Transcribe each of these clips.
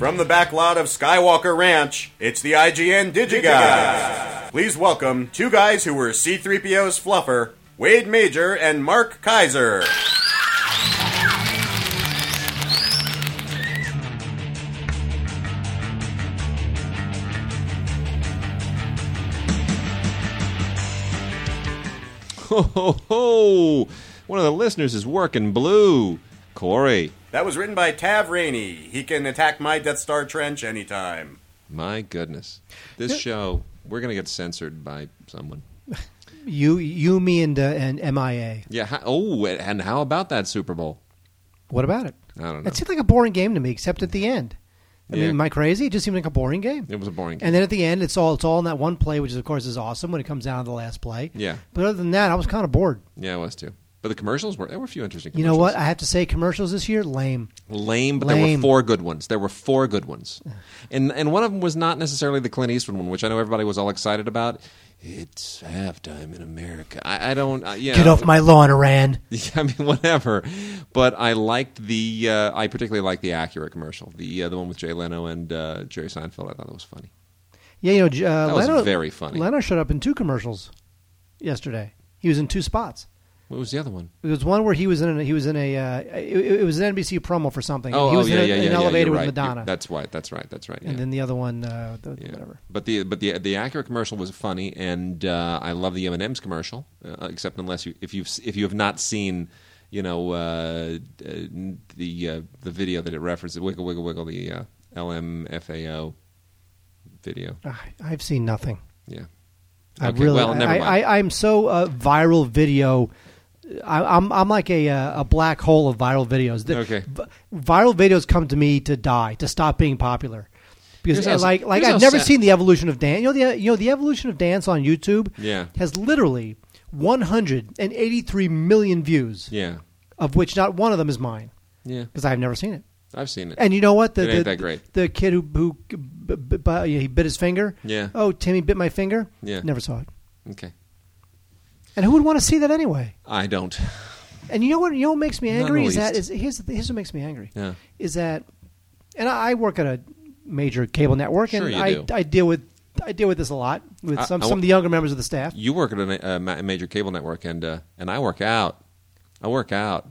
From the back lot of Skywalker Ranch, it's the IGN DigiGods. Please welcome two guys who were C3PO's fluffer, Wade Major and Mark Kaiser. Ho ho ho! One of the listeners is working blue. Corey. That was written by Tav Rainey. He can attack my Death Star trench anytime. My goodness. This show, we're going to get censored by someone. You, you, me, and uh, and MIA. Yeah. How, oh, and how about that Super Bowl? What about it? I don't know. It seemed like a boring game to me, except at the end. I Yeah. mean, am I crazy? It just seemed like a boring game. It was a boring game. And then at the end, it's all it's all in that one play, which is, of course is awesome when it comes down to the last play. Yeah. But other than that, I was kind of bored. Yeah, it was too. But the commercials were there were a few interesting. You know what? I have to say, commercials this year lame. Lame, but there were four good ones. There were four good ones, and and one of them was not necessarily the Clint Eastwood one, which I know everybody was all excited about. It's halftime in America. I, I don't. Uh, yeah, Get off my lawn, Iran. Yeah, I mean, whatever. But I liked the. Uh, I particularly liked the Acura commercial, the uh, the one with Jay Leno and uh, Jerry Seinfeld. I thought that was funny. Yeah, you know, uh, That was Leno, very funny. Leno showed up in two commercials yesterday. He was in two spots. What was the other one? There was one where he was in a, he was in a uh, it, it was an NBC promo for something. Oh, he was oh yeah, in a- yeah, an yeah. elevator with right. Madonna. You- That's right. That's right. That's right. Yeah. and then the other one, uh, the, whatever. But the but the the Acura commercial was funny, and uh, I love the M and M's commercial. Uh, except unless you if you if you have not seen, you know, uh, uh, the uh, the video that it references, wiggle wiggle wiggle, the uh, LMFAO video. I, I've seen nothing. Yeah. I Okay, really, well, never I. I, I'm so uh, viral video. I, I'm I'm like a uh, a black hole of viral videos. The- Okay. v- viral videos come to me to die, to stop being popular. Because how- like like I've never sad- seen the evolution of dance. You know the you know the evolution of dance on YouTube. Yeah. has literally 183 million views, Yeah. of which not one of them is mine Yeah. because I've never seen it. I've seen it. And you know what? The, It ain't the, that great. The kid who who b- b- b- he bit his finger. Yeah. Oh, Timmy bit my finger. Yeah. Never saw it. Okay. And who would want to see that anyway? I don't. And you know what? You know what makes me Not in angry the is that is here's the- here's what makes me angry. Yeah. Is that, and I, I work at a major cable network, Sure and you I do. I deal with I deal with this a lot with I- some I some of the younger members of the staff. You work at a, a ma- major cable network, and uh, and I work out. I work out.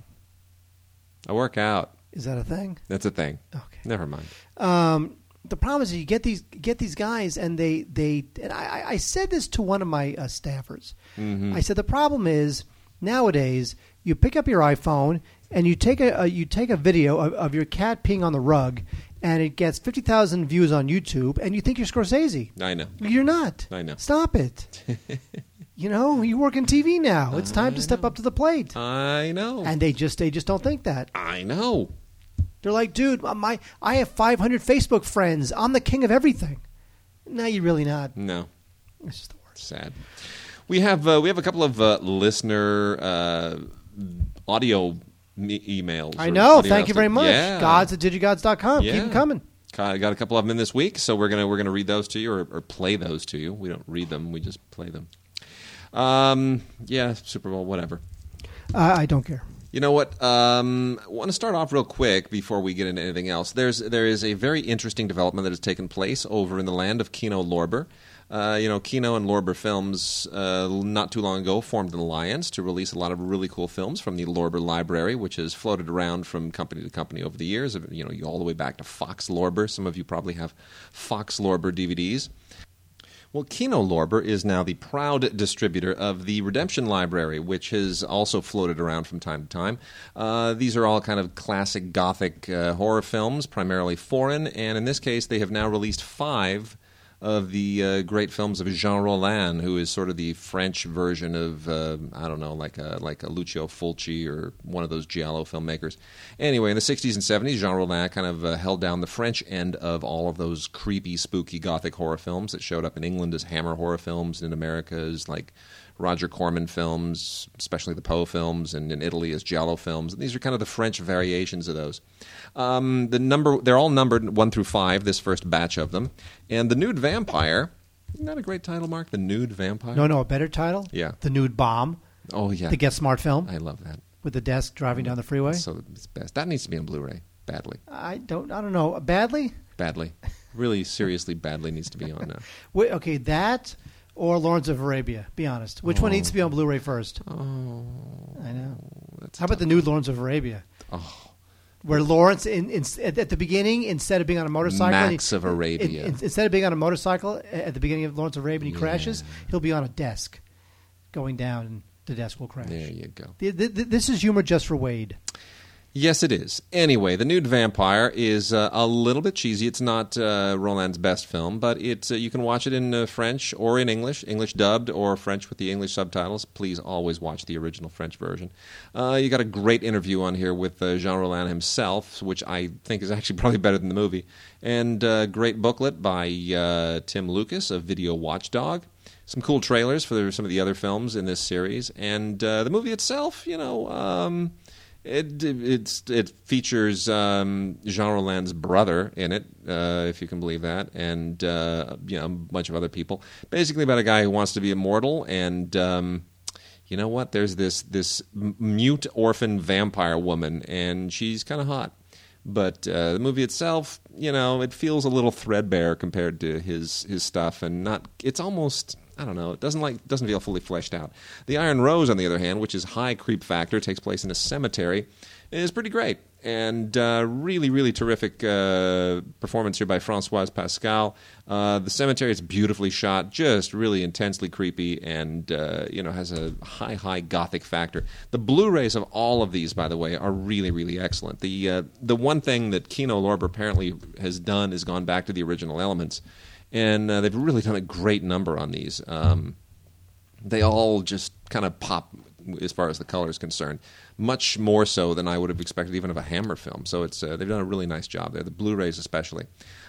I work out. Is that a thing? That's a thing. Okay. Never mind. Um, the problem is you get these get these guys, and they they and I, I- I said this to one of my uh, staffers. Mm-hmm. I said the problem is nowadays you pick up your iPhone and you take a, a you take a video of, of your cat peeing on the rug, and it gets fifty thousand views on YouTube, and you think you're Scorsese. I know. You're not. I know. Stop it. you know you work in TV now. It's time to step up to the plate. I know. And they just they just don't think that. I know. They're like, dude, my I have 500 Facebook friends. I'm the king of everything. No, you're really not. No. It's just the worst. Sad. We have uh, we have a couple of uh, listener uh, audio me- emails. I know. Thank you very much. Yeah. Gods at digigods.com. Keep Yeah. them coming. I got a couple of them in this week, so we're gonna we're gonna read those to you or, or play those to you. We don't read them; we just play them. Um, yeah, Super Bowl, whatever. I don't care. You know what? Um, I want to start off real quick before we get into anything else. There's there is a very interesting development that has taken place over in the land of Kino Lorber. Uh, you know, Kino and Lorber Films uh, not too long ago formed an alliance to release a lot of really cool films from the Lorber Library, which has floated around from company to company over the years. You know, all the way back to Fox Lorber. Some of you probably have Fox Lorber DVDs. Well, Kino Lorber is now the proud distributor of the Redemption Library, which has also floated around from time to time. Uh, these are all kind of classic Gothic uh, horror films, primarily foreign, and in this case, they have now released five of the uh, great films of Jean Rollin, who is sort of the French version of uh, I don't know, like a like a Lucio Fulci or one of those giallo filmmakers. Anyway, in the '60s and '70s, Jean Rollin kind of uh, held down the French end of all of those creepy, spooky Gothic horror films that showed up in England as Hammer horror films, and in America as like Roger Corman films, especially the Poe films, and in Italy as giallo films. And these are kind of the French variations of those. Um, the number they're all numbered one through five. This first batch of them, and the Nude Vampire. Isn't that a great title, Mark? The Nude Vampire. No, no, a better title. Yeah. The Nude Bomb, Oh yeah. the Get Smart film I love that. with the desk driving down the freeway. So it's best. That needs to be on Blu-ray badly. I don't. I don't know. Badly. badly. Really, seriously, badly needs to be on now. Wait, okay, that or Lawrence of Arabia. Be honest. Which one needs to be on Blu-ray first? Oh, I know. that's How about the new Lawrence of Arabia? Oh. Where Lawrence, in, in, at at the beginning, instead of being on a motorcycle, Max he- of Arabia. in- in- instead of being on a motorcycle at the beginning of Lawrence of Arabia, and he crashes. He'll be on a desk, going down, and the desk will crash. There you go. Th- th- th- This is humor just for Wade. Yes, it is. Anyway, The Nude Vampire is uh, a little bit cheesy. It's not uh, Rollin's best film, but it's uh, you can watch it in uh, French or in English, English dubbed or French with the English subtitles. Please always watch the original French version. Uh, you got a great interview on here with uh, Jean Rollin himself, which I think is actually probably better than the movie, and a great booklet by Tim Lucas of Video Watchdog some cool trailers for some of the other films in this series, and uh, the movie itself, you know, um, it it's it features um, Jean Rollin's brother in it, uh, if you can believe that, and uh, you know a bunch of other people. Basically, about a guy who wants to be immortal, and um, you know what? There's this this mute orphan vampire woman, and she's kind of hot. But uh, the movie itself, you know, it feels a little threadbare compared to his his stuff, and not. It's almost I don't know. It doesn't like doesn't feel fully fleshed out. The Iron Rose, on the other hand, which is high creep factor, takes place in a cemetery, is pretty great and uh, really really terrific uh, performance here by Francoise Pascal. Uh, the cemetery is beautifully shot, just really intensely creepy, and uh, you know has a high high gothic factor. The Blu-rays of all of these, by the way, are really really excellent. The uh, the one thing that Kino Lorber apparently has done is gone back to the original elements and uh, they've really done a great number on these. Um, they all just kind of pop as far as the color is concerned, much more so than I would have expected even of a Hammer film. So it's uh, they've done a really nice job there. The Blu-rays especially.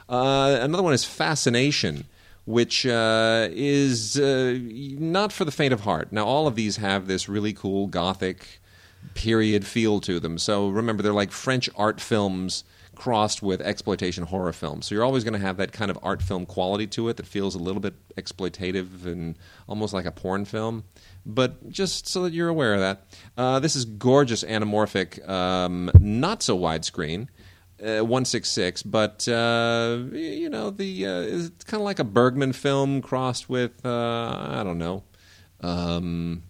Uh, another one is Fascination. Which uh, is uh, not for the faint of heart. Now, all of these have this really cool gothic period feel to them. So remember, they're like French art films crossed with exploitation horror films. So you're always going to have that kind of art film quality to it that feels a little bit exploitative and almost like a porn film. But just so that you're aware of that, uh, this is gorgeous anamorphic, um, not so widescreen. Uh, 166, but uh, you know the uh, it's kind of like a Bergman film crossed with uh, I don't know, um,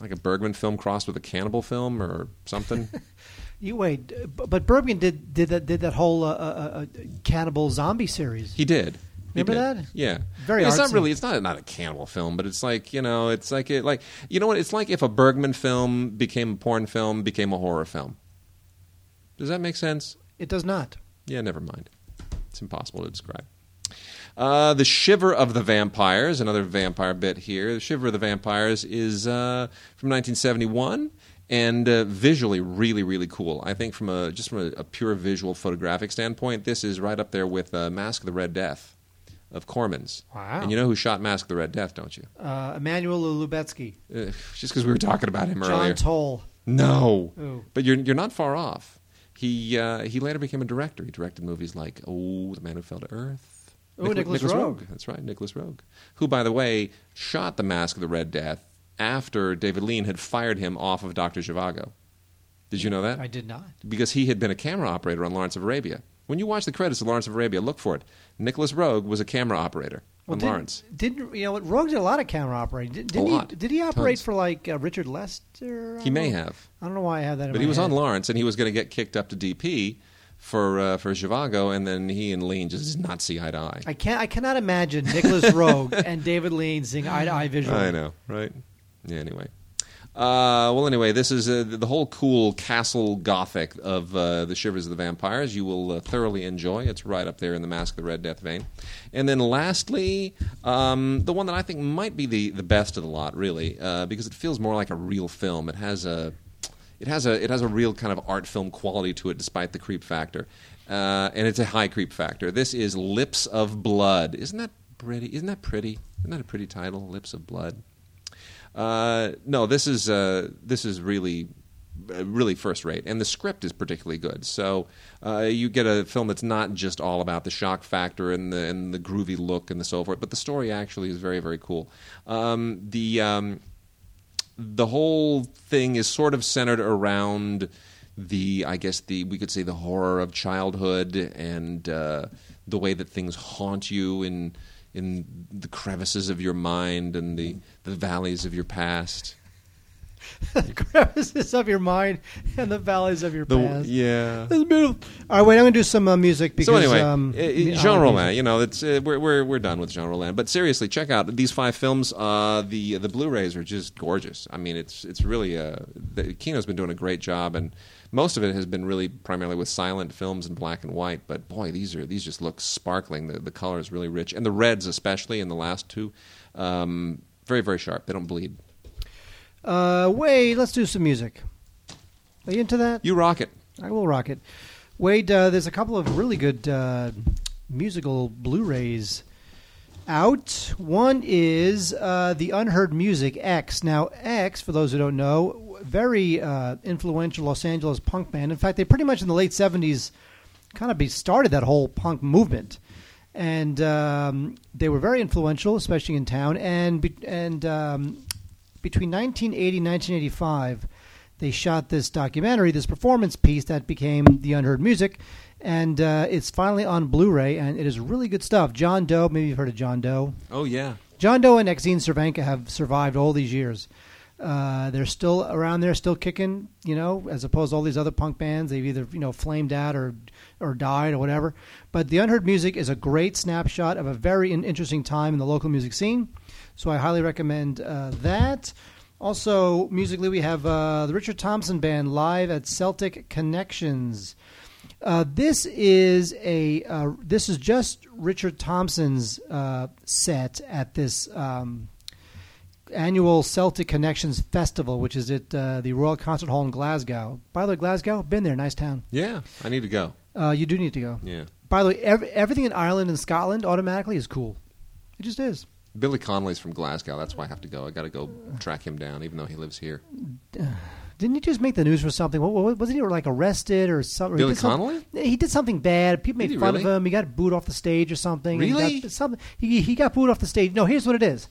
like a Bergman film crossed with a cannibal film or something. You wait, but Bergman did did that did that whole uh, uh, uh, cannibal zombie series. He did. Remember that? Yeah. Very It's not really. It's not not a cannibal film, but it's like you know, it's like it like you know what? It's like if a Bergman film became a porn film, became a horror film. Does that make sense? It does not. Yeah, never mind. It's impossible to describe. Uh, the Shiver of the Vampires, another vampire bit here. The Shiver of the Vampires is uh, from 1971 and uh, visually really, really cool. I think from a just from a, a pure visual photographic standpoint, this is right up there with uh, Mask of the Red Death of Corman's. Wow. And you know who shot Mask of the Red Death, don't you? Uh, Emmanuel Lubezki, Uh, just because we were talking about him John earlier. Toll. No, Ooh. but you're you're not far off. He uh, he later became a director. He directed movies like Oh, The Man Who Fell to Earth. Oh, Nicolas Roeg. That's right, Nicolas Roeg. Who, by the way, shot The Mask of the Red Death after David Lean had fired him off of Doctor Zhivago. Did you know that? I did not. Because he had been a camera operator on Lawrence of Arabia. When you watch the credits of Lawrence of Arabia, look for it. Nicolas Roeg was a camera operator on didn't- Lawrence. Didn't you know what? Roeg did a lot of camera operating. Did, didn't lot. he? Did he operate Tons. for like uh, Richard Lester? I He may know. have. I don't know why I had that. in But he was head. on Lawrence, and he was going to get kicked up to DP for uh, for Zhivago, and then he and Lean just did not see eye to eye. I can't. I cannot imagine Nicolas Roeg and David Lean seeing eye to eye visually. I know, right? Yeah. Anyway. Uh, well, anyway, this is uh, the whole cool castle gothic of uh, the Shivers of the Vampires. You will uh, thoroughly enjoy. It's right up there in the Mask of the Red Death vein. And then, lastly, um, the one that I think might be the, the best of the lot, really, uh, because it feels more like a real film. It has a it has a it has a real kind of art film quality to it, despite the creep factor, uh, and it's a high creep factor. This is Lips of Blood. Isn't that pretty? Isn't that pretty? Isn't that a pretty title? Lips of Blood. Uh, no, this is uh, this is really really first rate, and the script is particularly good. So uh, you get a film that's not just all about the shock factor and the and the groovy look and the so forth, but the story actually is very very cool. Um, the um, the whole thing is sort of centered around the I guess the we could say the horror of childhood and uh, the way that things haunt you in in the crevices of your mind and the the valleys of your past. the crevices of your mind and the valleys of your The, past. yeah. This is beautiful. All right, wait. I'm going to do some uh, music because so anyway, um, uh, Jean Rollin, you know, it's uh, we're we're we're done with Jean Rollin. But seriously, check out these five films. Uh, the the Blu-rays are just gorgeous. I mean, it's it's really uh, the, Kino's been doing a great job, and most of it has been really primarily with silent films in black and white. But boy, these are these just look sparkling. The the color is really rich, and the reds especially in the last two, um, very very sharp. They don't bleed. Uh, Wade, let's do some music. Are you into that? You rock it. I will rock it. Wade, uh, there's a couple of really good uh, musical Blu-rays out. One is uh, the Unheard Music X. Now, X, for those who don't know, very uh, influential Los Angeles punk band. In fact, they pretty much in the late '70s kind of be started that whole punk movement, and um, they were very influential, especially in town. And be- and um, between 1980 and 1985, they shot this documentary, this performance piece that became the Unheard Music, and uh, it's finally on Blu-ray, and it is really good stuff. John Doe, maybe you've heard of John Doe. Oh yeah. John Doe and Exene Cervenka have survived all these years. Uh, they're still around there, still kicking, you know, as opposed to all these other punk bands. They've either, you know, flamed out or or died or whatever. But the Unheard Music is a great snapshot of a very interesting time in the local music scene. So I highly recommend uh, that. Also, musically, we have uh, the Richard Thompson Band live at Celtic Connections. Uh, this is a uh, this is just Richard Thompson's set at this um, annual Celtic Connections Festival, which is at uh, the Royal Concert Hall in Glasgow. By the way, Glasgow, been there, nice town. Yeah. I need to go. Uh, you do need to go. Yeah. By the way, ev- everything in Ireland and Scotland automatically is cool. It just is. Billy Connolly's from Glasgow. That's why I have to go. I got to go track him down, even though he lives here. Didn't he just make the news for something? What, what, wasn't he like arrested or something? Billy he did some- Connolly? he did something bad. People made fun really? of him. He got booed off the stage or something. and he Really? got something. He, he got booed off the stage. No, here's what it is.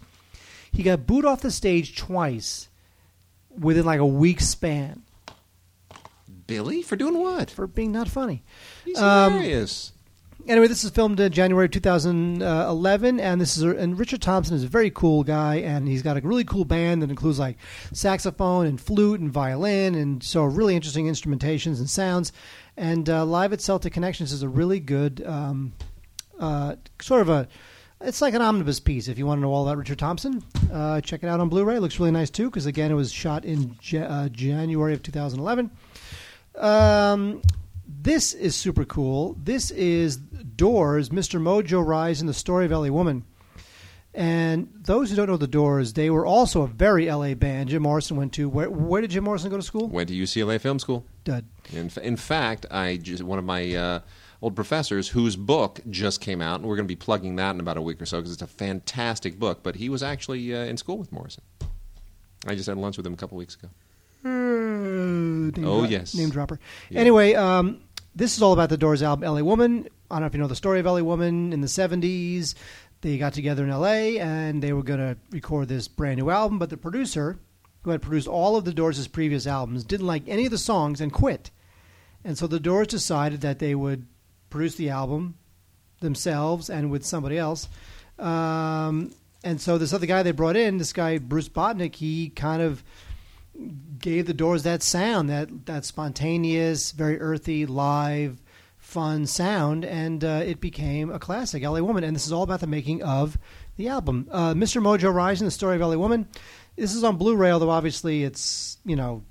He got booed off the stage twice within like a week span Billy for doing what? for being not funny. He's Um, hilarious. Anyway, this is filmed in January 2011, and this is and Richard Thompson is a very cool guy, and he's got a really cool band that includes like saxophone and flute and violin, and so really interesting instrumentations and sounds. And uh, live at Celtic Connections is a really good um, uh, sort of a. It's like an omnibus piece. If you want to know all about Richard Thompson, uh, check it out on Blu-ray. It looks really nice too, because again, it was shot in Ja- uh, January of 2011. Um, this is super cool. This is Doors, Mr. Mojo Rise, and the Story of L.A. Woman. And those who don't know the Doors, they were also a very L.A. band. Jim Morrison went to where? Where did Jim Morrison go to school? Went to UCLA Film School. Dud. In, in fact, I just, one of my uh, old professors whose book just came out, and we're going to be plugging that in about a week or so because it's a fantastic book. But he was actually uh, in school with Morrison. I just had lunch with him a couple weeks ago. Name Oh, drop- yes. name dropper. Yeah. Anyway, um, this is all about the Doors album "L.A. Woman." I don't know if you know the story of "L.A. Woman." In the '70s, they got together in L.A. and they were going to record this brand new album, but the producer, who had produced all of the Doors' previous albums, didn't like any of the songs and quit. And so the Doors decided that they would produce the album themselves and with somebody else. Um, and so this other guy they brought in, this guy Bruce Botnick, he kind of gave the Doors that sound, that that spontaneous, very earthy, live, fun sound, and uh, it became a classic, "L.A. Woman." And this is all about the making of the album, uh, "Mr. Mojo Rising: The Story of L.A. Woman." This is on Blu-ray, although obviously it's you know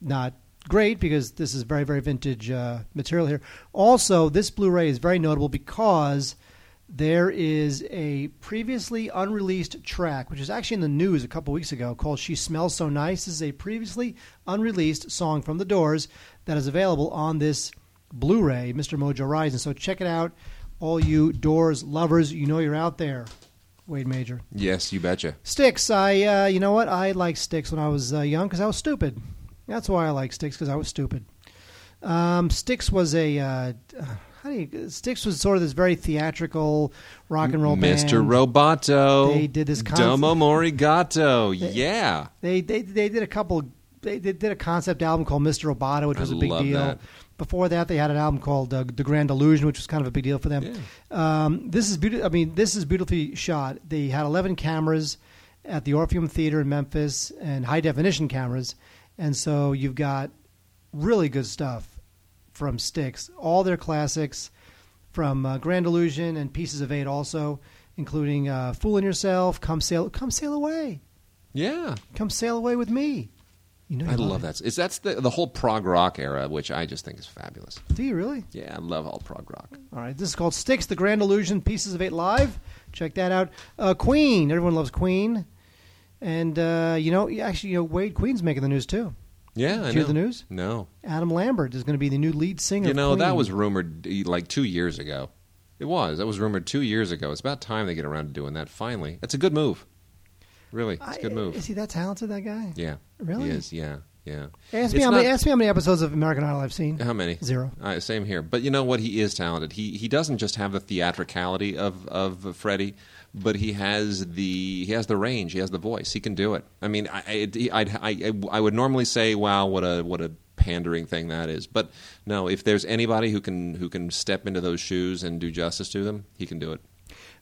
not great because this is very very vintage uh, material here. Also, this Blu-ray is very notable because there is a previously unreleased track, which is actually in the news a couple weeks ago, called "She Smells So Nice." This is a previously unreleased song from The Doors that is available on this Blu-ray, Mr. Mojo Rising. So check it out, all you Doors lovers. You know you're out there. Wade Major. Yes, you betcha. Styx. I, uh, you know what? I liked Styx when I was uh, young because I was stupid. That's why I like Styx because I was stupid. Um, Styx was a. Uh, how do you? Styx was sort of this very theatrical rock and roll band. Mr. Roboto. They did this con- Domo Morigato. Yeah. They, they they did a couple they, they did a concept album called Mr. Roboto, which was a big deal. that. Before that, they had an album called uh, The Grand Illusion, which was kind of a big deal for them. Um, this is beautiful. I mean, this is beautifully shot. They had 11 cameras at the Orpheum Theater in Memphis and high definition cameras, and so you've got really good stuff from Styx. All their classics from uh, Grand Illusion and Pieces of Eight, also including uh, "Fooling Yourself," "Come Sail, Come Sail Away," Yeah. "Come Sail Away with Me." You know, you I love it. that. Is that's the the whole prog rock era, which I just think is fabulous. Do you really? Yeah, I love all prog rock. All right, this is called "Styx," The Grand Illusion, Pieces of Eight Live. Check that out. Uh, Queen, everyone loves Queen, and uh, you know, actually, you know, Wade Queen's making the news too. Yeah, I Did you know. hear the news? No. Adam Lambert is going to be the new lead singer. You of know, that Queen. was rumored eh, like two years ago. It was. That was rumored two years ago. It's about time they get around to doing that finally. It's a good move. Really, it's a good I- move. Is he that talented? That guy? yeah. Really? He is, yeah. Yeah. Ask me It's how many. not- Ask me how many episodes of American Idol I've seen. How many? Zero. Uh, same here. But you know what? He is talented. He he doesn't just have the theatricality of of Freddie, but he has the he has the range. He has the voice. He can do it. I mean, I I I'd, I, I would normally say, wow, what a what a pandering thing that is. But no, if there's anybody who can who can step into those shoes and do justice to them, he can do it.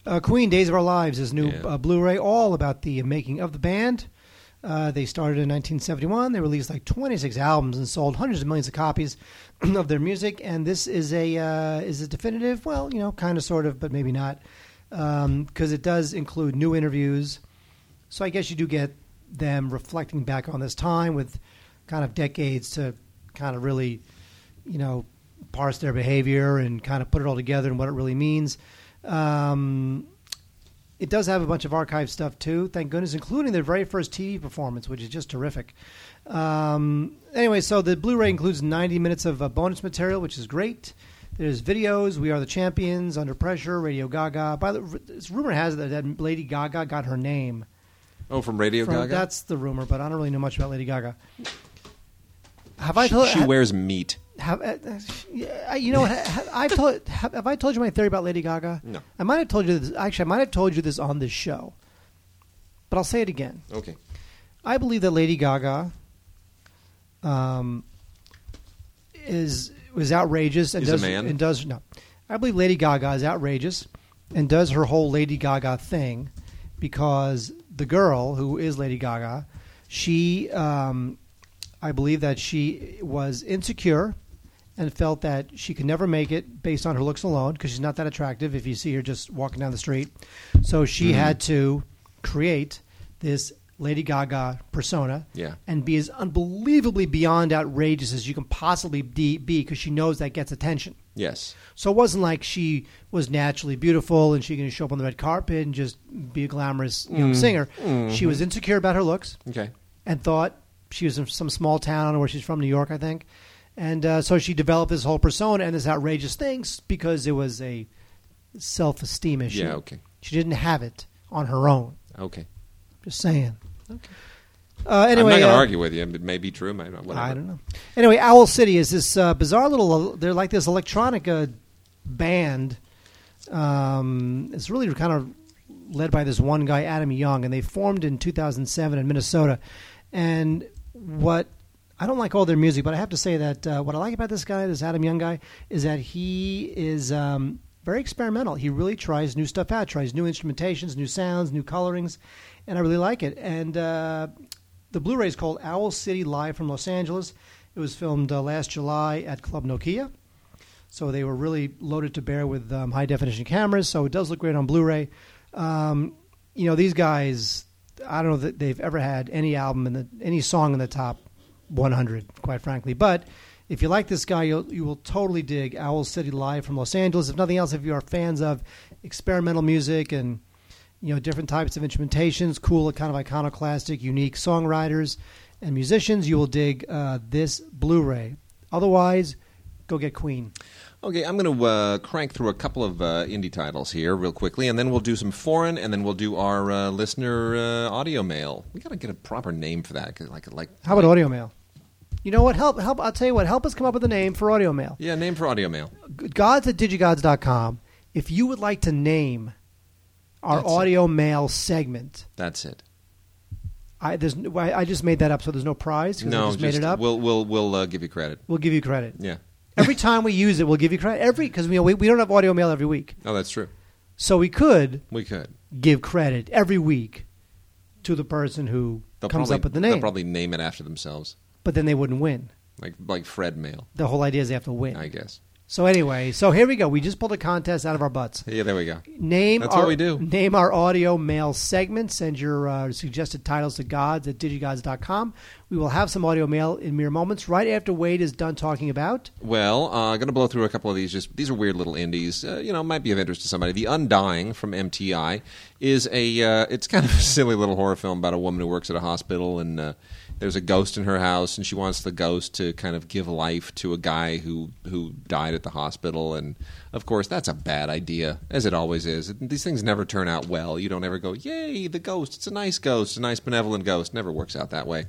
Uh, Queen Days of Our Lives is new Yeah. uh, Blu-ray, all about the making of the band. Uh, they started in 1971. They released like 26 albums and sold hundreds of millions of copies of their music. And this is a uh, is a definitive. Well, you know, kind of, sort of, but maybe not, because it does include new interviews. So I guess you do get them reflecting back on this time with kind of decades to kind of really, you know, parse their behavior and kind of put it all together and what it really means. Um, it does have a bunch of archive stuff too, thank goodness, including their very first TV performance, which is just terrific. Um, anyway, so the Blu-ray includes 90 minutes of uh, bonus material, which is great. There's videos, "We Are the Champions," "Under Pressure," "Radio Gaga." By the rumor has it that Lady Gaga got her name. Oh, from Radio from- Gaga. That's the rumor, but I don't really know much about Lady Gaga. Have I she, told? she ha- wears meat. Have, uh, uh, you know what? ha- I've told. Have, have I told you my theory about Lady Gaga? No. I might have told you this. Actually, I might have told you this on this show, but I'll say it again. Okay. I believe that Lady Gaga um, is was outrageous and Is a does man? and does no. I believe Lady Gaga is outrageous and does her whole Lady Gaga thing because the girl who is Lady Gaga, she, um, I believe that she was insecure and felt that she could never make it based on her looks alone because she's not that attractive if you see her just walking down the street. So she Mm-hmm. had to create this Lady Gaga persona Yeah. and be as unbelievably beyond outrageous as you can possibly be because she knows that gets attention. Yes. So it wasn't like she was naturally beautiful and she can show up on the red carpet and just be a glamorous you know, singer. She was insecure about her looks Okay. and thought she was in some small town. I don't know where she's from, New York, I think. And uh, so she developed this whole persona and this outrageous things because it was a self-esteem issue. Yeah. Okay. She didn't have it on her own. Okay. Just saying. Okay. Uh, anyway, I'm not going to uh, argue with you. It may be true. May not. Whatever. I don't know. Anyway, Owl City is this uh, bizarre little. They're like this electronica band. Um, it's really kind of led by this one guy, Adam Young, and they formed in 2007 in Minnesota. And what I don't like all their music, but I have to say that uh, what I like about this guy, this Adam Young guy, is that he is um, very experimental. He really tries new stuff out, tries new instrumentations, new sounds, new colorings, and I really like it. And uh, the Blu-ray is called Owl City Live from Los Angeles. It was filmed uh, last July at Club Nokia. So they were really loaded to bear with um, high definition cameras. So it does look great on Blu-ray. Um, you know, these guys, I don't know that they've ever had any album in the any song in the top 100, quite frankly. But if you like this guy, you'll, you will totally dig Owl City Live from Los Angeles. If nothing else, if you are fans of experimental music and you know different types of instrumentations, cool, kind of iconoclastic, unique songwriters and musicians, you will dig uh, this Blu-ray. Otherwise, go get Queen. Okay, I'm going to uh, crank through a couple of uh, indie titles here real quickly, and then we'll do some foreign, and then we'll do our uh, listener uh, audio mail. We got to get a proper name for that. like like. How about audio mail? You know what? Help, help! I'll tell you what. Help us come up with a name for audio mail. Yeah, name for audio mail. Gods at digigods.com. If you would like to name our That's it. audio mail segment, That's it. I there's I just made that up, so there's no prize because I No, just made it up. We'll, We'll we'll we'll uh, give you credit. We'll give you credit Yeah. Every time we use it. We'll give you credit every because we, we we don't have audio mail every week, Oh, that's true. so we could We could. give credit every week to the person who They'll comes probably, up with the name. They'll name, probably name it after themselves, but then they wouldn't win. like like Fred Mail, The whole idea is they have to win. I guess. So anyway, so here we go. We just pulled a contest out of our butts. Yeah, there we go. Name That's our, what we do. Name our audio mail segment. Send your uh, suggested titles to gods at digigods.com. We will have some audio mail in mere moments right after Wade is done talking about. Well, uh, I'm going to blow through a couple of these. Just these are weird little indies. Uh, you know, might be of interest to somebody. The Undying from MTI is a. Uh, it's kind of a silly little horror film about a woman who works at a hospital and. There's a ghost in her house, and she wants the ghost to kind of give life to a guy who who died at the hospital. And of course, that's a bad idea, as it always is. These things never turn out well. You don't ever go, "Yay, the ghost! It's a nice ghost, a nice benevolent ghost." Never works out that way.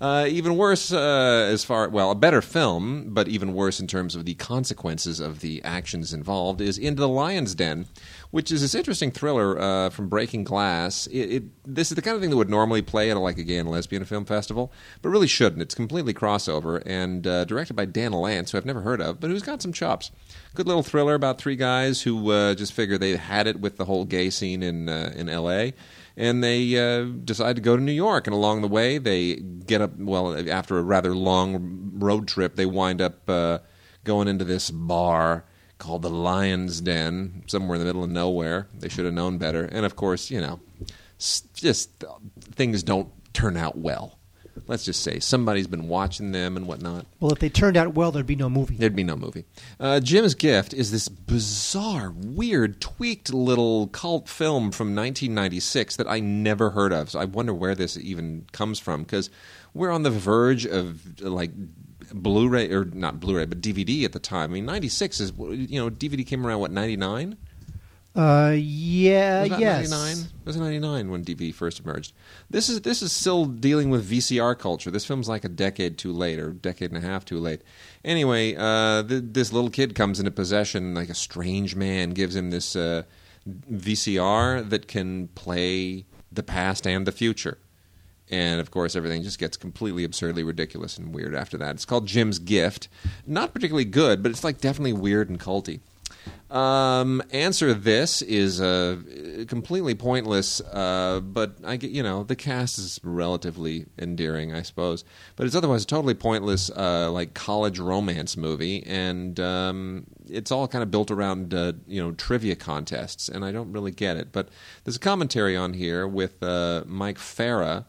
Uh, even worse, uh, as far well, a better film, but even worse in terms of the consequences of the actions involved, is Into the Lion's Den, which is this interesting thriller uh, from Breaking Glass. It, it, this is the kind of thing that would normally play at a, like a gay and lesbian film festival, but really shouldn't. It's completely crossover and uh, directed by Dan Lance, who I've never heard of, but who's got some chops. Good little thriller about three guys who uh, just figure they had it with the whole gay scene in uh, in L.A and they uh, decide to go to New York. And along the way, they get up. Well, after a rather long road trip, they wind up uh, going into this bar called the Lion's Den, somewhere in the middle of nowhere. They should have known better. And of course, you know, just things don't turn out well. Let's just say somebody's been watching them and whatnot. Well, if they turned out well, there'd be no movie. There'd be no movie. Uh, Jim's Gift is this bizarre, weird, tweaked little cult film from 1996 that I never heard of. So I wonder where this even comes from because we're on the verge of like Blu-ray or not Blu-ray, but DVD at the time. I mean, 96 is you know DVD came around what 99. Uh, yeah, Was yes. 99? It was 99 when DVD first emerged. This is this is still dealing with VCR culture. This film's like a decade too late, or decade and a half too late. Anyway, uh, th- this little kid comes into possession, like a strange man gives him this uh, VCR that can play the past and the future. And of course, everything just gets completely absurdly ridiculous and weird after that. It's called Jim's Gift. Not particularly good, but it's like definitely weird and culty. Um, answer this is uh, completely pointless, uh, but I get you know the cast is relatively endearing, I suppose, but it's otherwise a totally pointless uh, like college romance movie, and um, it's all kind of built around uh, you know trivia contests, and I don't really get it. But there's a commentary on here with uh, Mike Farah,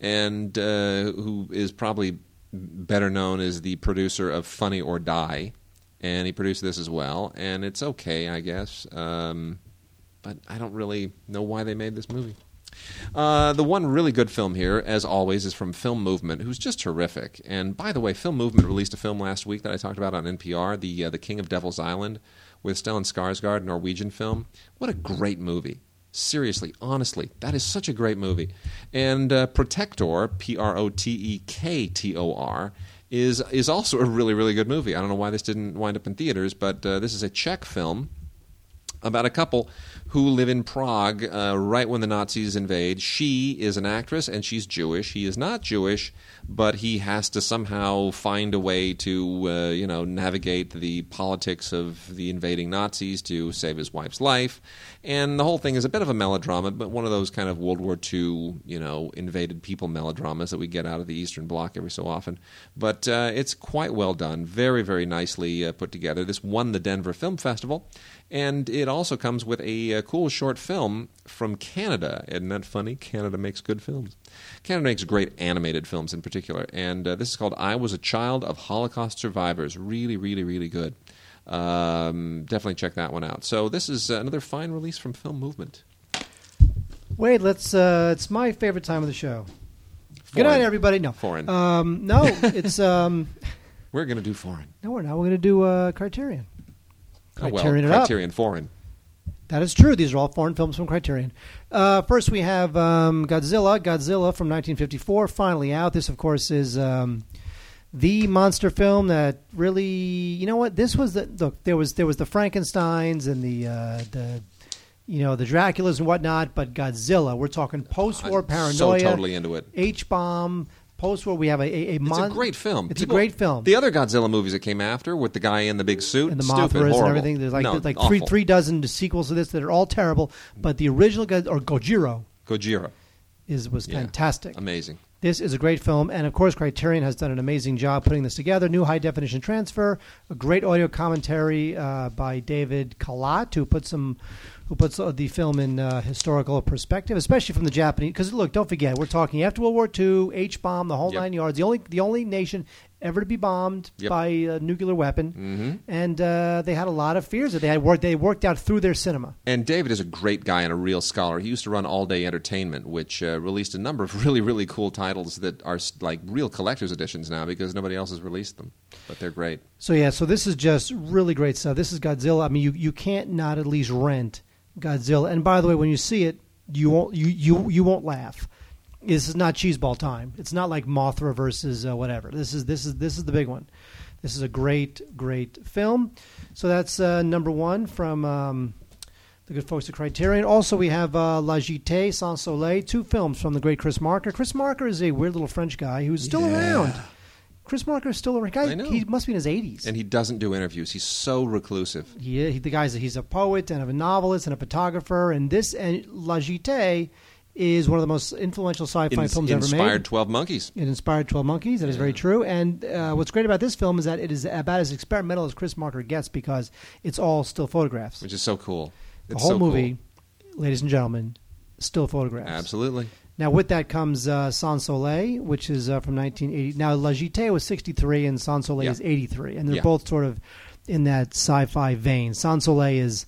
and uh, who is probably better known as the producer of Funny or Die and he produced this as well, and it's okay, I guess. Um, but I don't really know why they made this movie. Uh, the one really good film here, as always, is from Film Movement, who's just terrific. And by the way, Film Movement released a film last week that I talked about on NPR, the uh, the King of Devil's Island, with Stellan Skarsgård, Norwegian film. What a great movie! Seriously, honestly, that is such a great movie. And uh, Protector, P R O T E K T O R, is is also a really really good movie. I don't know why this didn't wind up in theaters, but uh, this is a Czech film about a couple who live in Prague uh, right when the Nazis invade. She is an actress and she's Jewish. He is not Jewish, but he has to somehow find a way to, uh, you know, navigate the politics of the invading Nazis to save his wife's life. And the whole thing is a bit of a melodrama, but one of those kind of World War II, you know, invaded people melodramas that we get out of the Eastern Bloc every so often. But uh, it's quite well done, very, very nicely uh, put together. This won the Denver Film Festival. And it also comes with a, uh cool short film from Canada. Isn't that funny? Canada makes good films. Canada makes great animated films in particular. And uh, this is called I Was a Child of Holocaust Survivors. Really, really, really good. Um, definitely check that one out. So this is another fine release from Film Movement. Wade, let's. Uh, it's my favorite time of the show. Good night, everybody. No, Foreign. Um, no, it's um, We're going to do foreign. no. We're not. We're going to do uh, Criterion. Oh, well, Criterion. Criterion foreign. That is true. These are all foreign films from Criterion. Uh, first, we have um, Godzilla. Godzilla from 1954, finally out. This, of course, is um, the monster film that really, you know what? This was the look. There was there was the Frankenstein's and the uh, the you know the Draculas and whatnot, but Godzilla. We're talking post-war I'm paranoia. so totally into it. H bomb. Post-war, we have a a, a It's a great film. It's People- a great film. The other Godzilla movies that came after, with the guy in the big suit, and the stupid, Mothras and everything. There's like no, there's like three awful. three dozen sequels to this that are all terrible. But the original God- or Gojira Gojira, is was Yeah. fantastic. amazing. This is a great film, and of course, Criterion has done an amazing job putting this together. New high definition transfer, a great audio commentary uh, by David Kalat, who puts some, who puts the film in uh, historical perspective, especially from the Japanese. Because look, don't forget, we're talking after World War II, H bomb, the whole Yep. nine yards. The only the only nation ever to be bombed Yep. by a nuclear weapon, hmm and uh, they had a lot of fears that they had worked. They worked out through their cinema. And David is a great guy and a real scholar. He used to run All Day Entertainment, which uh, released a number of really, really cool titles that are like real collector's editions now because nobody else has released them. But they're great. So yeah, so this is just really great stuff. This is Godzilla. I mean, you, you can't not at least rent Godzilla. And by the way, when you see it, you won't you you you won't laugh. This is not cheeseball time. It's not like Mothra versus uh, whatever. This is this is this is the big one. This is a great great film. So that's uh, number one from um, the good folks at Criterion. Also, we have uh, La Jetée Sans Soleil, two films from the great Chris Marker. Chris Marker is a weird little French guy who's still around. Chris Marker is still around. Guy, he must be in his 80s. And he doesn't do interviews. He's so reclusive. He, he the guy's he's a poet and a novelist and a photographer and this and La Jetée is one of the most influential sci-fi In- films ever made. inspired 12 Monkeys. It inspired Twelve Monkeys. That is very true. And uh, what's great about this film is that it is about as experimental as Chris Marker gets because it's all still photographs. which is so cool. the It's whole so cool. movie, ladies and gentlemen, still photographs. Absolutely. Now, with that comes uh, Sans Soleil, which is uh, from 1980. Now, La Jetée was 63 and Sans Soleil Yeah. is 83. And they're Yeah. both sort of in that sci fi vein. Sans Soleil is,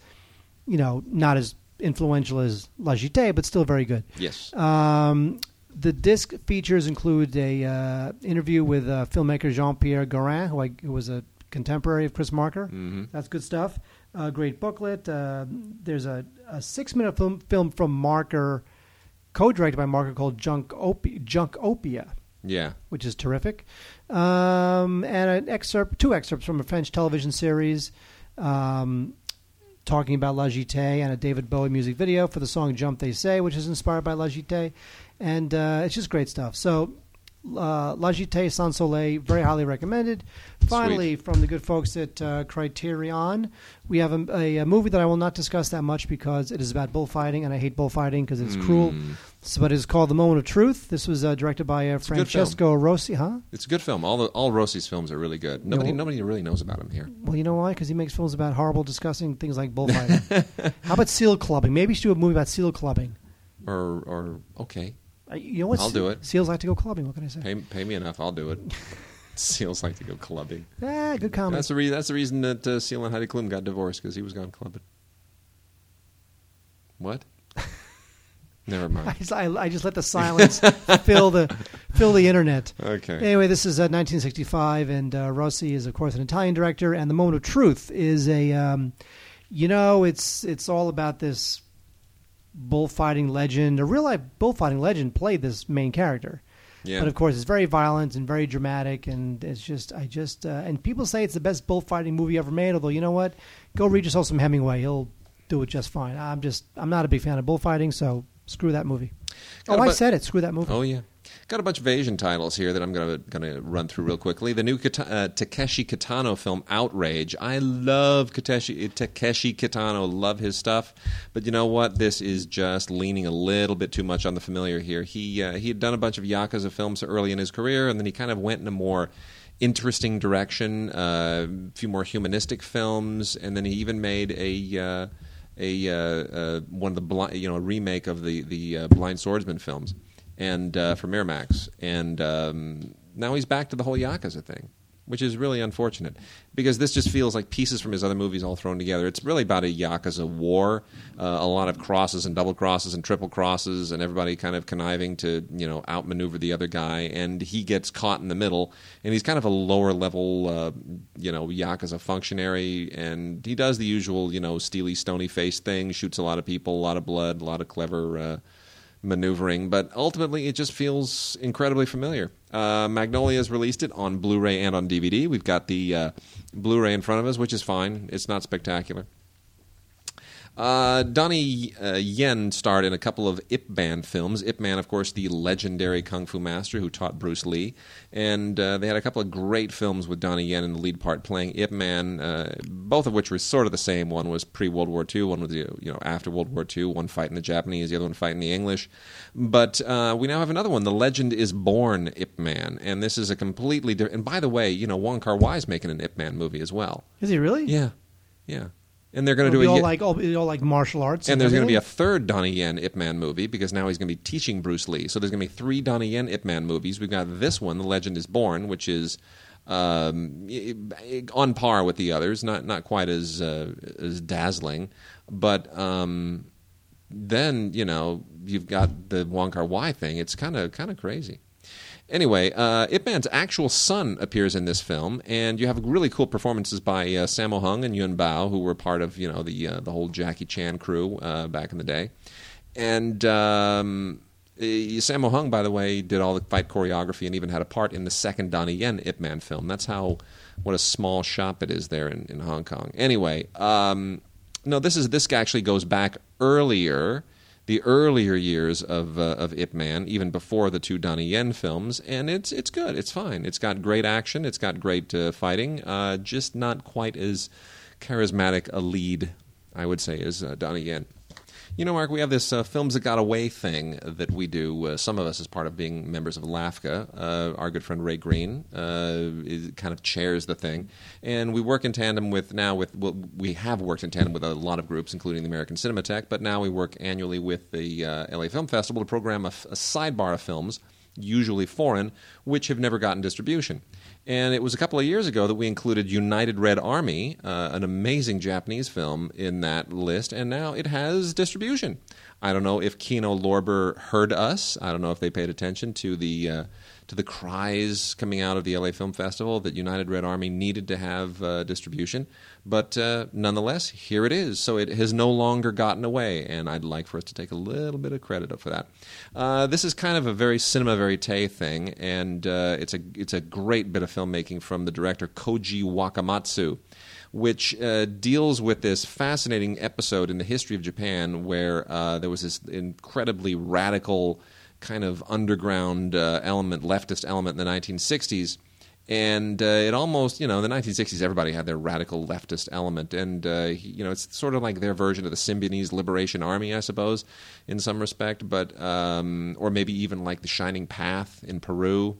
you know, not as influential as La Jetée, but still very good. Yes. Um, the disc features include a uh, interview with uh, filmmaker Jean Pierre Gorin, who, I, who was a contemporary of Chris Marker. hmm That's good stuff. A great booklet. Uh, there's a, a six minute film, film from Marker, co directed by Marker, called Junk, Opi- Junkopia, Yeah. which is terrific. Um, and an excerpt, two excerpts from a French television series um, talking about La Jetée and a David Bowie music video for the song Jump They Say, which is inspired by La Jetée. And uh, it's just great stuff. So, uh, La Jetée Sans Soleil, very highly recommended. Finally, from the good folks at uh, Criterion, we have a, a, a movie that I will not discuss that much because it is about bullfighting, and I hate bullfighting because it's cruel. Mm. So, but it's called The Moment of Truth. This was uh, directed by uh, Francesco Rosi, huh? It's a good film. All the, all Rosi's films are really good. Nobody well- nobody really knows about him here. Well, you know why? Because he makes films about horrible, disgusting things like bullfighting. How about seal clubbing? Maybe you should do a movie about seal clubbing. Or or okay, You know what? I'll do it. Seals like to go clubbing. What can I say? pay pay me enough, I'll do it. Seals like to go clubbing. Ah, good comment. That's the re- that's the reason that uh, Seal and Heidi Klum got divorced because he was gone clubbing. What? Never I mind. just, I, I just let the silence fill the fill the internet. Okay. Anyway, this is uh, 1965, and uh, Rosi is, of course, an Italian director. And the Moment of Truth is a, um, you know, it's it's all about this bullfighting legend. A real life bullfighting legend played this main character. Yeah. But of course, it's very violent and very dramatic, and it's just, I just, uh, and people say it's the best bullfighting movie ever made. Although, you know what? Go read yourself some Hemingway; he'll do it just fine. I'm just, I'm not a big fan of bullfighting, so screw that movie. Got oh, a I said it. Screw that movie. Oh yeah, got a bunch of Asian titles here that I'm gonna gonna run through real quickly. The new uh, Takeshi Kitano film Outrage. I love Takeshi Takeshi Kitano. Love his stuff, but you know what? This is just leaning a little bit too much on the familiar here. He uh, he had done a bunch of yakuza films early in his career, and then he kind of went in a more interesting direction, uh, a few more humanistic films, and then he even made a. Uh, a uh, uh, one of the bli- you know a remake of the the uh, Blind Swordsman films, and uh, for Miramax, and um, now he's back to the whole Yakuza thing, which is really unfortunate because this just feels like pieces from his other movies all thrown together. It's really about a Yakuza war, uh, a lot of crosses and double crosses and triple crosses, and everybody kind of conniving to you know outmaneuver the other guy, and he gets caught in the middle, and he's kind of a lower level uh, you know Yakuza functionary, and he does the usual you know steely stony face thing, shoots a lot of people, a lot of blood, a lot of clever. Uh, maneuvering, but ultimately it just feels incredibly familiar. Uh, Magnolia has released it on Blu-ray and on DVD. We've got the uh, Blu-ray in front of us, which is fine. It's not spectacular. Uh, Donnie uh, Yen starred in a couple of Ip Man films. Ip Man, of course, the legendary kung fu master who taught Bruce Lee, and uh, they had a couple of great films with Donnie Yen in the lead part, playing Ip Man. Uh, both of which were sort of the same. One was pre World War II, one was you know after World War II. One fighting the Japanese, the other one fighting the English. But uh, we now have another one. The Legend is Born Ip Man, and this is a completely different. And by the way, you know Wong Kar Wai is making an Ip Man movie as well. Is he really? Yeah, yeah. And they're going to be do a all like all, all like martial arts. and there's going to be a third Donnie Yen Ip Man movie because now he's going to be teaching Bruce Lee. So there's going to be three Donnie Yen Ip Man movies. We've got this one, The Legend is Born, which is um, on par with the others, not not quite as uh, as dazzling, but um, then you know you've got the Wong Kar Wai thing. It's kind of kind of crazy. Anyway, uh, Ip Man's actual son appears in this film, and you have really cool performances by uh, Sammo Hung and Yuen Biao, who were part of you know the uh, the whole Jackie Chan crew uh, back in the day. And um, uh, Sammo Hung, by the way, did all the fight choreography and even had a part in the second Donnie Yen Ip Man film. That's how what a small shop it is there in, in Hong Kong. Anyway, um, no, this is this actually goes back earlier the earlier years of uh, of Ip Man, even before the two Donnie Yen films, and it's it's good. It's fine. It's got great action. It's got great uh, fighting. Uh, just not quite as charismatic a lead, I would say, as uh, Donnie Yen. You know, Mark, we have this uh, Films That Got Away thing that we do, uh, some of us as part of being members of LAFCA. Uh, our good friend Ray Green uh, is, kind of chairs the thing. And we work in tandem with, now with, well, we have worked in tandem with a lot of groups, including the American Cinematheque, but now we work annually with the uh, LA Film Festival to program a, sidebar of films, usually foreign, which have never gotten distribution. And it was a couple of years ago that we included United Red Army, uh, an amazing Japanese film, in that list, and now it has distribution. I don't know if Kino Lorber heard us. I don't know if they paid attention to the uh, to the cries coming out of the LA Film Festival that United Red Army needed to have uh, distribution. But uh, nonetheless, here it is. So it has no longer gotten away, and I'd like for us to take a little bit of credit for that. Uh, this is kind of a very cinema verite thing, and uh, it's a it's a great bit of filmmaking from the director Koji Wakamatsu which uh, deals with this fascinating episode in the history of Japan where uh, there was this incredibly radical kind of underground uh, element, leftist element in the 1960s. And uh, it almost, you know, in the 1960s, everybody had their radical leftist element. And, uh, you know, it's sort of like their version of the Symbionese Liberation Army, I suppose, in some respect. But, um, or maybe even like the Shining Path in Peru.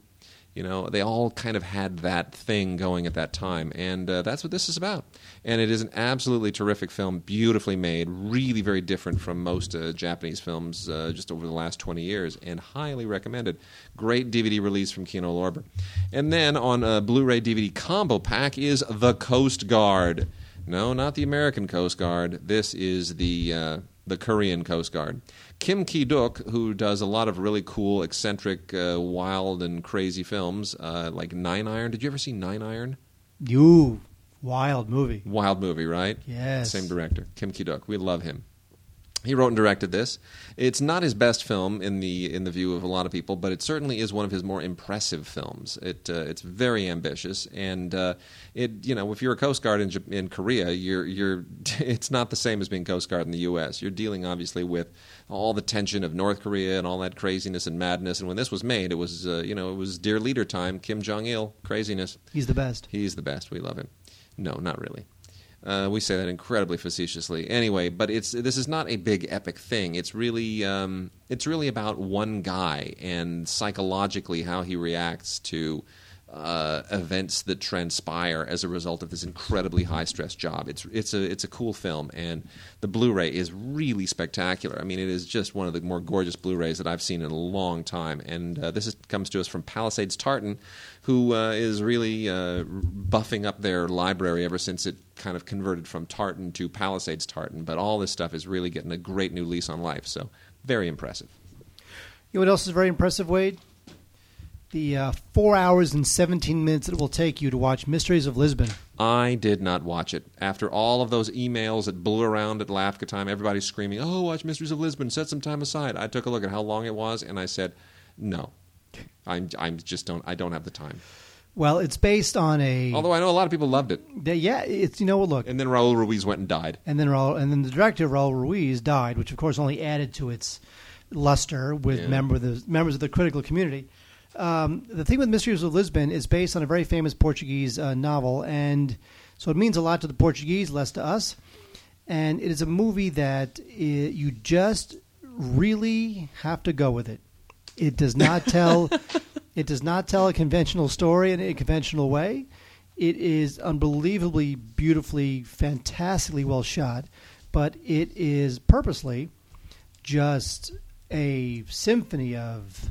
You know, they all kind of had that thing going at that time, and uh, that's what this is about. And it is an absolutely terrific film, beautifully made, really very different from most uh, Japanese films uh, just over the last 20 years, and highly recommended. Great DVD release from Kino Lorber. And then on a Blu-ray DVD combo pack is The Coast Guard. No, not the American Coast Guard. This is the uh, the Korean Coast Guard. Kim Ki Duk, who does a lot of really cool, eccentric, uh, wild, and crazy films, uh, like Nine Iron. Did you ever see Nine Iron? You wild movie. Wild movie, right? Yes. Same director, Kim Ki Duk. We love him. He wrote and directed this. It's not his best film in the in the view of a lot of people, but it certainly is one of his more impressive films. It uh, it's very ambitious, and uh, it you know if you're a Coast Guard in in Korea, you're you're it's not the same as being Coast Guard in the U.S. You're dealing obviously with all the tension of North Korea and all that craziness and madness. And when this was made, it was uh, you know it was dear leader time, Kim Jong Il craziness. He's the best. He's the best. We love him. No, not really. Uh, we say that incredibly facetiously. Anyway, but it's this is not a big epic thing. It's really um, it's really about one guy and psychologically how he reacts to uh, events that transpire as a result of this incredibly high stress job. It's it's a it's a cool film, and the Blu-ray is really spectacular. I mean, it is just one of the more gorgeous Blu-rays that I've seen in a long time. And uh, this is, comes to us from Palisades Tartan, who uh, is really uh, buffing up their library ever since it kind of converted from Tartan to Palisades Tartan. But all this stuff is really getting a great new lease on life. So very impressive. You know what else is very impressive, Wade? The uh, four hours and 17 minutes it will take you to watch Mysteries of Lisbon. I did not watch it. After all of those emails that blew around at LAFCA time, everybody's screaming, "Oh, watch Mysteries of Lisbon! Set some time aside." I took a look at how long it was, and I said, "No, I'm, I'm just don't. I don't have the time." Well, it's based on a. Although I know a lot of people loved it. the- yeah, it's you know what? Look, And then Raul Ruiz went and died. and then Raul, and then the director Raul Ruiz died, which of course only added to its luster with Yeah. member the members of the critical community. Um, the thing with Mysteries of Lisbon is based on a very famous Portuguese uh, novel, and so it means a lot to the Portuguese, less to us. And it is a movie that i you just really have to go with it. It does not tell. it does not tell a conventional story in a conventional way. It is unbelievably beautifully, fantastically well shot, but it is purposely just a symphony of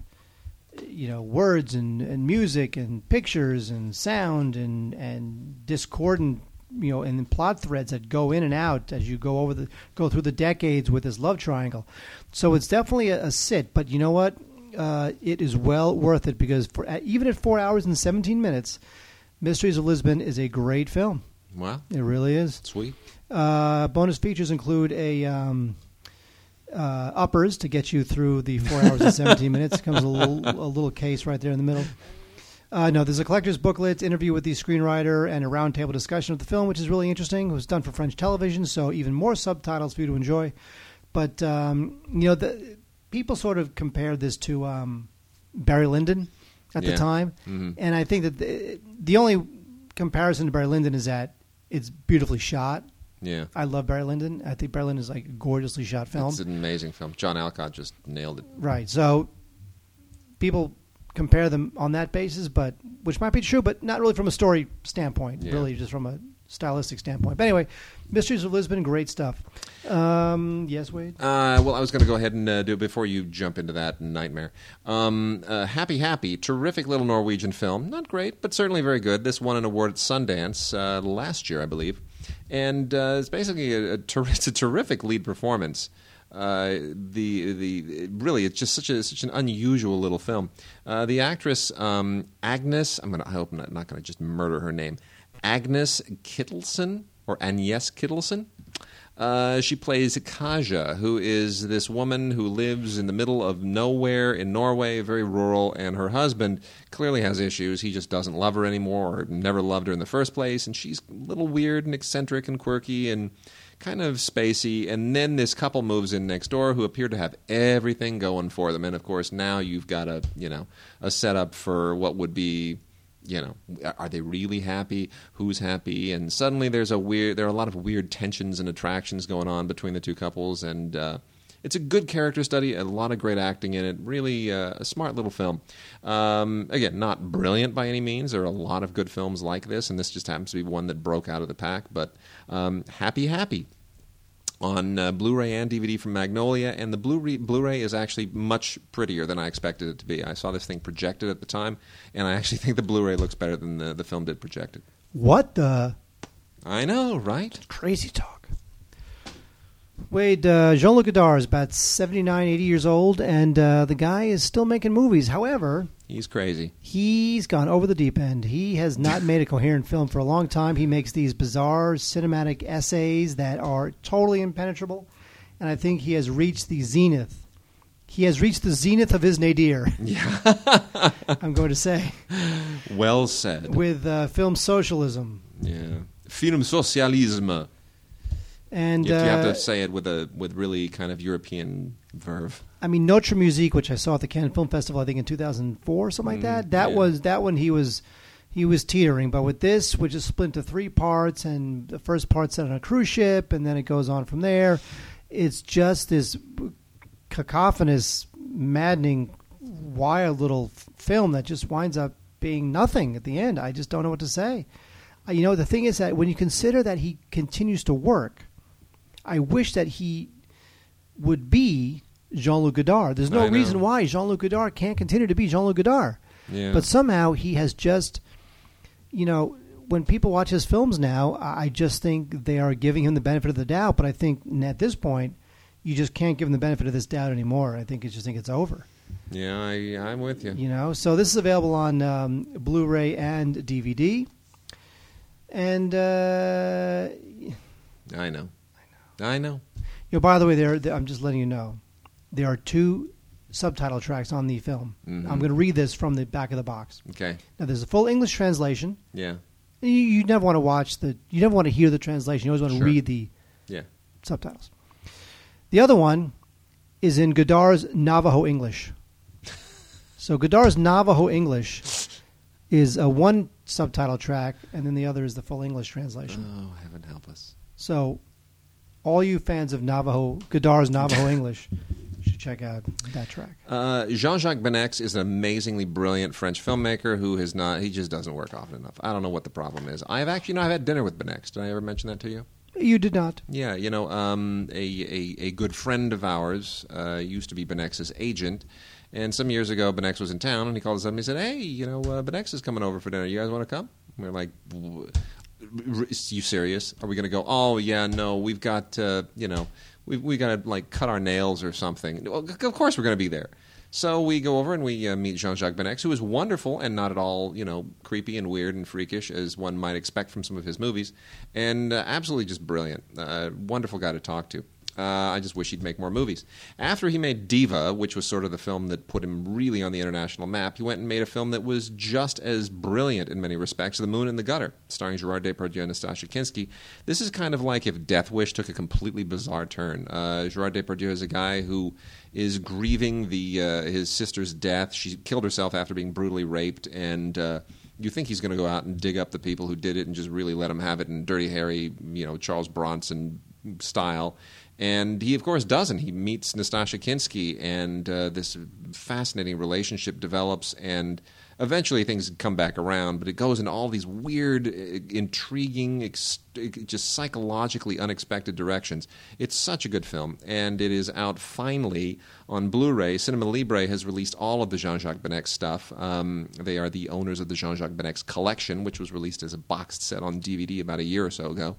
you know words and, and music and pictures and sound and and discordant you know and plot threads that go in and out as you go over the go through the decades with this love triangle. So it's definitely a, a sit but you know what? Uh, it is well worth it because for even at four hours and 17 minutes mysteries of lisbon is a great film. Wow, it really is. Sweet. uh, bonus features include a um, uh, uppers to get you through the four hours and seventeen minutes. Comes a little a little case right there in the middle. Uh, no, there's a collector's booklet, interview with the screenwriter, and a roundtable discussion of the film, which is really interesting. It was done for French television, so even more subtitles for you to enjoy. But um, you know, the people sort of compared this to um, Barry Lyndon at the Yeah. time, Mhm. and I think that the, the only comparison to Barry Lyndon is that it's beautifully shot. Yeah. I love Barry Lyndon. I think Barry Lyndon is like a gorgeously shot film. It's an amazing film. John Alcott just nailed it. Right. So people compare them on that basis, but which might be true, but not really from a story standpoint. Yeah. Really, just from a stylistic standpoint. But anyway, Mysteries of Lisbon, great stuff. Um, yes, Wade. Uh, well, I was going to go ahead and uh, do it before you jump into that nightmare. Um, uh, Happy Happy, terrific little Norwegian film. Not great, but certainly very good. This won an award at Sundance uh, last year, I believe, and uh, it's basically a, a ter- it's a terrific lead performance. Uh, the the really it's just such a such an unusual little film. Uh, the actress um, Agnes, I'm gonna I hope I'm not, not gonna just murder her name. Agnes Kittelsen or Agnes Kittelsen. Uh, she plays Kaja, who is this woman who lives in the middle of nowhere in Norway, very rural, and her husband clearly has issues. He just doesn't love her anymore, or never loved her in the first place, and she's a little weird and eccentric and quirky and kind of spacey. And then this couple moves in next door who appear to have everything going for them, and of course now you've got a you know a setup for what would be you know, are they really happy? Who's happy? And suddenly there's a weird, there are a lot of weird tensions and attractions going on between the two couples, and uh, it's a good character study. A lot of great acting in it. Really uh, a smart little film. Um, again, not brilliant by any means. There are a lot of good films like this, and this just happens to be one that broke out of the pack. But um, happy, happy on uh, Blu-ray and DVD from Magnolia, and the Blu-ray, Blu-ray is actually much prettier than I expected it to be. I saw this thing projected at the time, and I actually think the Blu-ray looks better than the, the film did projected. What the I know, right? crazy talk? Wade, uh, Jean Luc Godard is about 79, 80 years old, and uh, the guy is still making movies. However, He's crazy. he's gone over the deep end. He has not made a coherent film for a long time. He makes these bizarre cinematic essays that are totally impenetrable, and I think he has reached the zenith. He has reached the zenith of his nadir. Yeah. I'm going to say well said. with uh, film socialism, Yeah. Film socialisme. and You, you have uh, to say it with a with really kind of European verve. I mean, Notre Musique, which I saw at the Cannes Film Festival, I think in 2004, or something like that. That yeah. was that one. He was he was teetering, but with this, which is split into three parts, and the first part's set on a cruise ship, and then it goes on from there. It's just this cacophonous, maddening, wild little f- film that just winds up being nothing at the end. I just don't know what to say. Uh, you know, the thing is that when you consider that he continues to work, I wish that he would be Jean Luc Godard. There's no reason why Jean Luc Godard can't continue to be Jean Luc Godard. Yeah. But somehow he has just, you know, when people watch his films now, I I just think they are giving him the benefit of the doubt. But I think at this point, you just can't give him the benefit of this doubt anymore. I think it's just think it's over. yeah, I, I'm with you. You know, so this is available on um, Blu-ray and DVD. And uh, you I know. I know. You know, by the way, there- I'm just letting you know, there are two subtitle tracks on the film. Mm-hmm. I'm going to read this from the back of the box. Okay. Now, there's a full English translation. Yeah. You, you never want to watch the. You never want to hear the translation. You always want to Sure. read the Yeah. subtitles. The other one is in Godard's Navajo English. So Godard's Navajo English is a one subtitle track, and then the other is the full English translation. Oh, heaven help us. So, all you fans of Navajo, Godard's Navajo English, should check out that track. Uh, Jean-Jacques Beineix is an amazingly brilliant French filmmaker who has not. He just doesn't work often enough. I don't know what the problem is. I've actually, you know, I've had dinner with Beineix. Did I ever mention that to you? You did not. Yeah, you know, um, a, a a good friend of ours uh, used to be Beineix's agent, and some years ago, Beineix was in town, and he called us up and he said, "Hey, you know, uh, Beineix is coming over for dinner. You guys want to come?" We are like, "W- "You serious? Are we going to go?" Oh yeah, no, we've got uh, you know, we we got to like cut our nails or something. Well, of course we're going to be there. So we go over and we uh, meet Jean-Jacques Beineix, who is wonderful and not at all, you know, creepy and weird and freakish as one might expect from some of his movies, and uh, absolutely just brilliant. Uh, wonderful guy to talk to. Uh, I just wish he'd make more movies. After he made Diva, which was sort of the film that put him really on the international map, he went and made a film that was just as brilliant in many respects, The Moon in the Gutter, starring Gerard Depardieu and Nastassja Kinski. This is kind of like if Death Wish took a completely bizarre turn. Uh, Gerard Depardieu is a guy who is grieving the uh, his sister's death. She killed herself after being brutally raped, and uh, you think he's going to go out and dig up the people who did it and just really let them have it in Dirty Harry, you know, Charles Bronson style. And he, of course, doesn't. He meets Nastassja Kinski, and uh, this fascinating relationship develops, and eventually things come back around. But it goes in all these weird, uh, intriguing, ex- just psychologically unexpected directions. It's such a good film, and it is out finally on Blu-ray. Cinema Libre has released all of the Jean-Jacques Beineix stuff. Um, they are the owners of the Jean-Jacques Beineix collection, which was released as a boxed set on DVD about a year or so ago.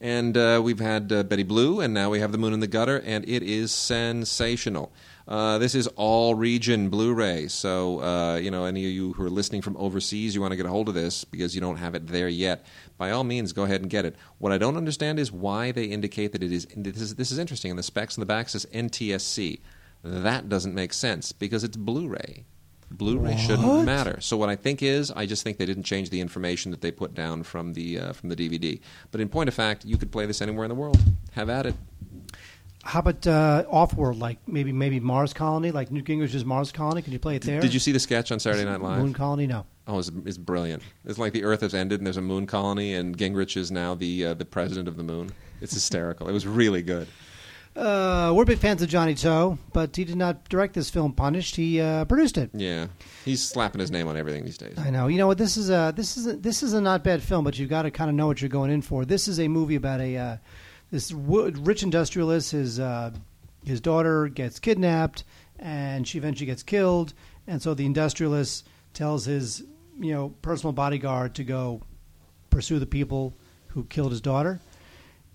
And uh, we've had uh, Betty Blue, and now we have The Moon in the Gutter, and it is sensational. Uh, this is all region Blu-ray, so uh, you know any of you who are listening from overseas, you want to get a hold of this because you don't have it there yet. By all means, go ahead and get it. What I don't understand is why they indicate that it is. This is, this is interesting. And the specs in the back says NTSC. That doesn't make sense because it's Blu-ray. Blu-ray shouldn't matter. So what I think is, I just think they didn't change the information that they put down from the uh, from the DVD. But in point of fact, you could play this anywhere in the world. Have at it. How about uh, off-world, like maybe maybe Mars Colony, like Newt Gingrich's Mars Colony? Can you play it there? Did you see the sketch on Saturday Night Live? Moon Colony? No. Oh, it's, it's brilliant. It's like the Earth has ended and there's a moon colony, and Gingrich is now the uh, the president of the moon. It's hysterical. It was really good. Uh, we're big fans of Johnnie To, but he did not direct this film. Punished. He uh, produced it. Yeah, he's slapping his name on everything these days. I know. You know what? This is a this is a, this is a not bad film, but you've got to kind of know what you're going in for. This is a movie about a uh, this wo- rich industrialist. His uh, his daughter gets kidnapped, and she eventually gets killed. And so the industrialist tells his you know personal bodyguard to go pursue the people who killed his daughter.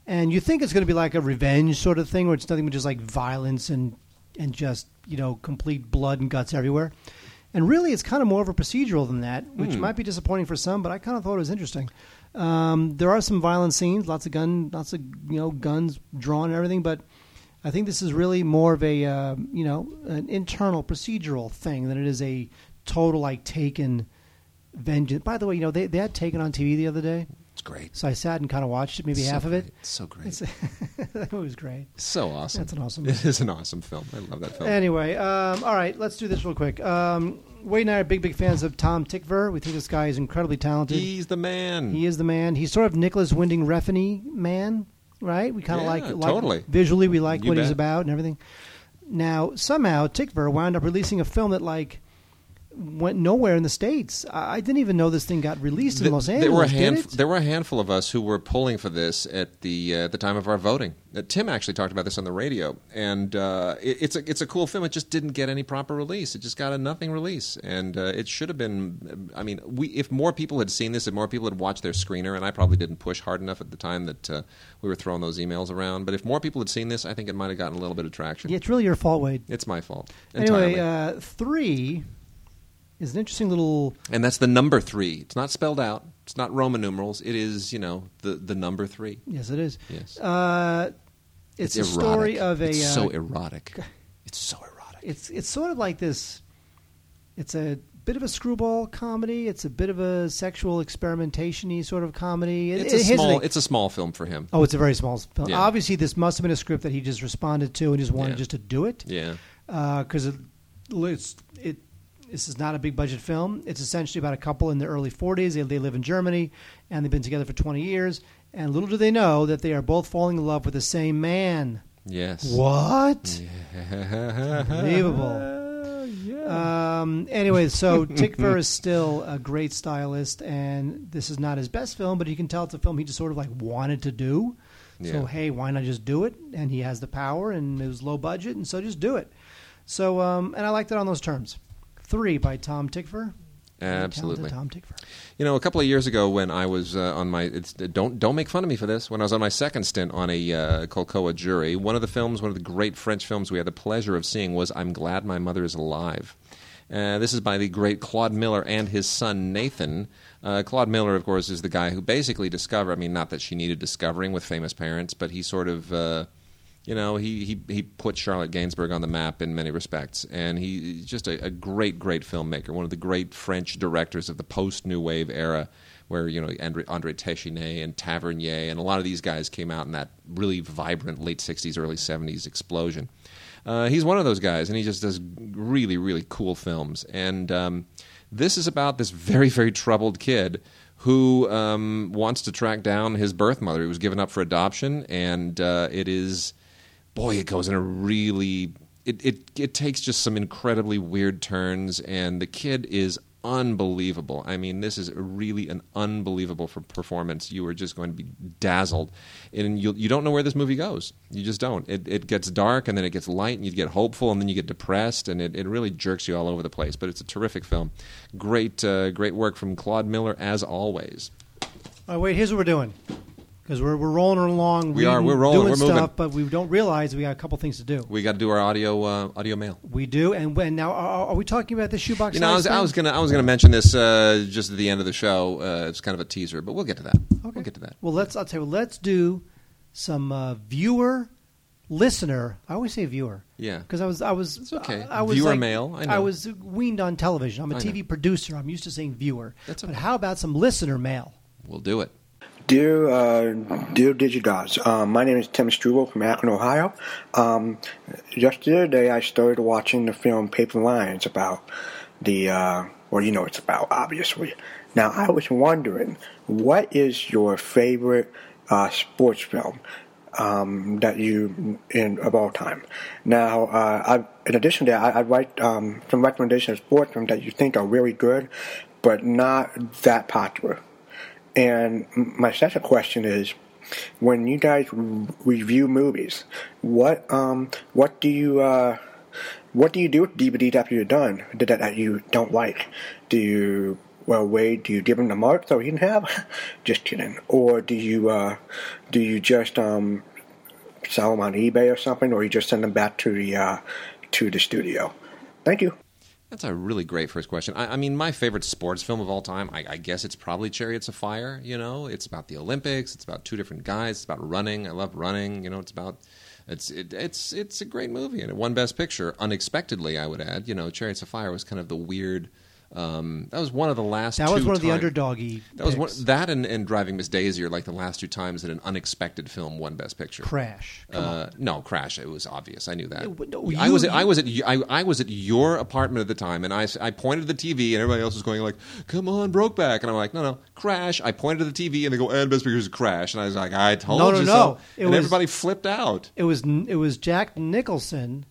And you think it's going to be like a revenge sort of thing, where it's nothing but just like violence and and just you know complete blood and guts everywhere. And really, it's kind of more of a procedural than that, which Hmm. might be disappointing for some. But I kind of thought it was interesting. Um, there are some violent scenes, lots of gun, lots of you know guns drawn and everything. But I think this is really more of a uh, you know an internal procedural thing than it is a total like taken vengeance. By the way, you know they they had Taken on TV the other day, great. so I sat and kind of watched it, maybe So half of it. It's so great. It's, that was great. so awesome. That's an awesome It is an awesome film. I love that film. Anyway, um, all right, let's do this real quick. Um, Wade and I are big, big fans of Tom Tykwer. We think this guy is incredibly talented. He's the man. He is the man. He's sort of Nicolas Winding Refn man, right? We kind of Yeah, like, like totally. visually. We like You what he's about and everything. Now, somehow Tykwer wound up releasing a film that like went nowhere in the states. I, didn't even know this thing got released in Los there Angeles. were a handf- there were a handful of us who were pulling for this at the uh, at the time of our voting. Uh, Tim actually talked about this on the radio, and uh, it, it's a it's a cool film. It just didn't get any proper release. It just got a nothing release, and uh, it should have been. I mean, we if more people had seen this, if more people had watched their screener, and I probably didn't push hard enough at the time that uh, we were throwing those emails around. But if more people had seen this, I think it might have gotten a little bit of traction. Yeah, it's really your fault, Wade. It's my fault. Anyway, entirely. uh, three is an interesting little and that's the number three. It's not spelled out. It's not Roman numerals. It is, you know, the the number three. Yes, it is. Yes. Uh, it's, a erotic. story of a. It's uh, so erotic. It's so erotic. it's it's sort of like this. It's a bit of a screwball comedy. It's a bit of a sexual experimentation-y sort of comedy. It- It's it a small. It's a small film for him. oh, it's a very small film. Yeah. Obviously, this must have been a script that he just responded to and just wanted Yeah. just to do it. Yeah. because it, it's it. This is not a big budget film. It's essentially about a couple in their early 40s. They, they live in Germany and they've been together for 20 years. And little do they know that they are both falling in love with the same man. Yes. What? Unbelievable. Um, anyway, so Tykwer is still a great stylist, and this is not his best film, but you can tell it's a film he just sort of like wanted to do. Yeah. So hey, why not just do it? And he has the power, and it was low budget, and so just do it. So, um, and I liked it on those terms. Three by Tom Tykwer. Very Absolutely. Tom Tykwer. You know, a couple of years ago, when I was uh, on my it's, don't don't make fun of me for this. When I was on my second stint on a uh, Colcoa jury, one of the films, one of the great French films we had the pleasure of seeing was "I'm Glad My Mother Is Alive." Uh, this is by the great Claude Miller and his son Nathan. Uh, Claude Miller, of course, is the guy who basically discovered. I mean, not that she needed discovering with famous parents, but he sort of. You know, he, he, he put Charlotte Gainsbourg on the map in many respects. And he, he's just a, a great, great filmmaker, one of the great French directors of the post New Wave era, where, you know, Andre, Andre Téchiné and Tavernier and a lot of these guys came out in that really vibrant late 60s, early 70s explosion. Uh, he's one of those guys, and he just does really, really cool films. And um, this is about this very, very troubled kid who um, wants to track down his birth mother. He was given up for adoption, and uh, it is, boy, it goes in a really. It, it it takes just some incredibly weird turns, and the kid is unbelievable. I mean, this is really an unbelievable performance. You are just going to be dazzled, and you you don't know where this movie goes. You just don't. It it gets dark, and then it gets light, and you get hopeful, and then you get depressed, and it, it really jerks you all over the place. But it's a terrific film. Great uh, great work from Claude Miller as always. All right, wait, here's what we're doing. Because we're, we're rolling along. We are, we're rolling, doing we're moving. stuff, but we don't realize we got a couple things to do. We got to do our audio uh, audio mail. We do, and when now are, are we talking about the shoebox? You know, I was, I was gonna I was gonna mention this uh, just at the end of the show. Uh, it's kind of a teaser, but we'll get to that. Okay. We'll get to that. Well, let's. I'll tell you. Let's do some uh, viewer, listener. I always say viewer Yeah. because I was. I was. It's okay. I, I was Viewer like- mail, I know. was weaned on television. I'm a I TV know. producer. I'm used to saying viewer. That's But how about some listener mail? We'll do it. Dear, uh, dear DigiGods, um, my name is Tim Struble from Akron, Ohio. Um, just the other day, I started watching the film Paper Lions about the, uh, well, you know it's about, obviously. Now, I was wondering, what is your favorite uh, sports film? Um, that you in of all time. Now, uh, I, in addition to that, I, I'd write um, some recommendations of sports films that you think are really good, but not that popular. And my second question is, when you guys review movies, what um what do you uh what do you do with DVDs after you're done that, that you don't like? Do you well wait? Do you give them the mark so he can have? Just kidding. Or do you uh do you just um sell them on eBay or something, or you just send them back to the uh to the studio? Thank you. That's a really great first question. I, I mean, my favorite sports film of all time, I, I guess it's probably Chariots of Fire. You know, it's about the Olympics. It's about two different guys. It's about running. I love running. You know, it's about it's it, it's it's a great movie and it won Best Picture unexpectedly. I would add. You know, Chariots of Fire was kind of the weird. Um, that was one of the last. That was one of the underdoggy. That was one, that and, and Driving Miss Daisy are like the last two times that an unexpected film won Best Picture. Crash. Uh, no, Crash. It was obvious. I knew that. But no, I was at, you- I was at I, I was at your apartment at the time, and I I pointed to the TV, and everybody else was going like, "Come on, Brokeback," and I'm like, "No, no, Crash." I pointed to the TV, and they go, "And Best Picture is Crash," and I was like, "I told No, no, you no. so," It and was- everybody flipped out. It was it was Jack Nicholson,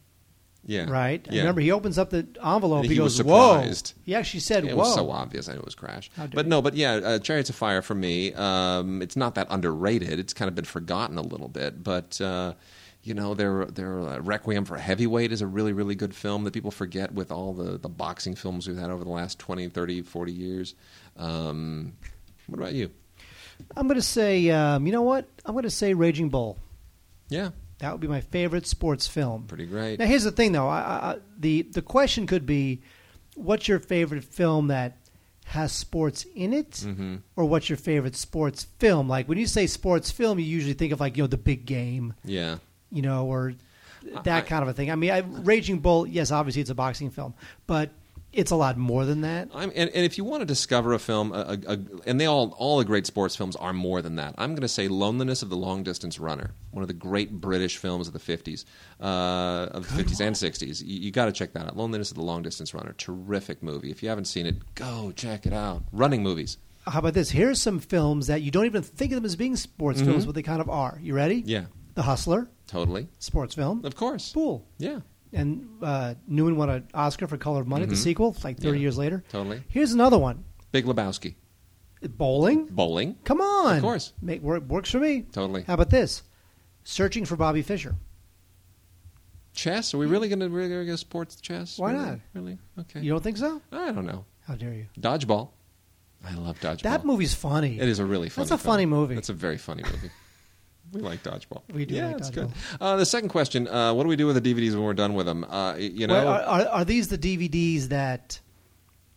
Yeah, right? Yeah. Remember, he opens up the envelope. And he, he goes. "Whoa!" He actually said, It "Whoa!" was so obvious. I knew it was Crash. But no, but yeah, uh, Chariots of Fire for me, um, it's not that underrated. It's kind of been forgotten a little bit. But, uh, you know, their there, uh, Requiem for a Heavyweight is a really, really good film that people forget with all the, the boxing films we've had over the last 20, 30, 40 years. Um, what about you? I'm going to say, um, you know what? I'm going to say Raging Bull. Yeah, That would be my favorite sports film. pretty great. Now, here's the thing, though. I, I, I- the the question could be, what's your favorite film that has sports in it, Mhm. or what's your favorite sports film? Like when you say sports film, you usually think of like you know the big game, Yeah. you know, or that kind of a thing. I mean, I, Raging Bull, yes, obviously it's a boxing film, but it's a lot more than that. I'm, and, and if you want to discover a film, a, a, a, and they all all the great sports films are more than that. I'm going to say Loneliness of the Long Distance Runner, one of the great British films of the 50s, uh, of the 50s and 60s. You, you got to check that out. Loneliness of the Long Distance Runner, terrific movie. If you haven't seen it, go check it out. Running movies. How about this? Here's some films that you don't even think of them as being sports films, but they kind of are. You ready? Mm-hmm. Yeah, The Hustler, totally. sports film. Of course. Pool. Yeah, And uh, Newman won an Oscar for Color of Money, the sequel, like 30 Mm-hmm. Yeah. years later. totally. Here's another one Big Lebowski. Bowling. Bowling. Come on. Of course. Make, work, works for me. Totally. How about this? Searching for Bobby Fischer. Chess? Are we really going to really gonna go sports chess? Why Really? not? Really? Okay. You don't think so? I don't know. How dare you? Dodgeball. I love dodgeball. That movie's funny. It is a really funny. That's a film. funny movie. It's a very funny movie. We like dodgeball. We do Yeah, like it's good. Uh, the second question: uh, What do we do with the DVDs when we're done with them? Uh, you know, Well, are, are, are these the DVDs that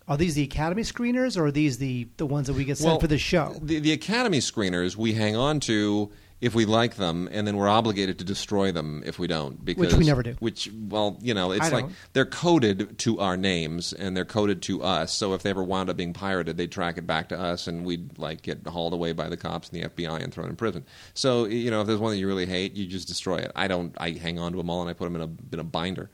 are these the Academy screeners, or are these the the ones that we get sent Well, for the show? the, the Academy screeners we hang on to if we like them, and then we're obligated to destroy them if we don't. Because, which we never do. Which, well, you know, it's I like don't. they're coded to our names and they're coded to us. So if they ever wound up being pirated, they'd track it back to us, and we'd like get hauled away by the cops and the FBI and thrown in prison. So you know, if there's one that you really hate, you just destroy it. I don't. I hang on to them all and I put them in a in a binder.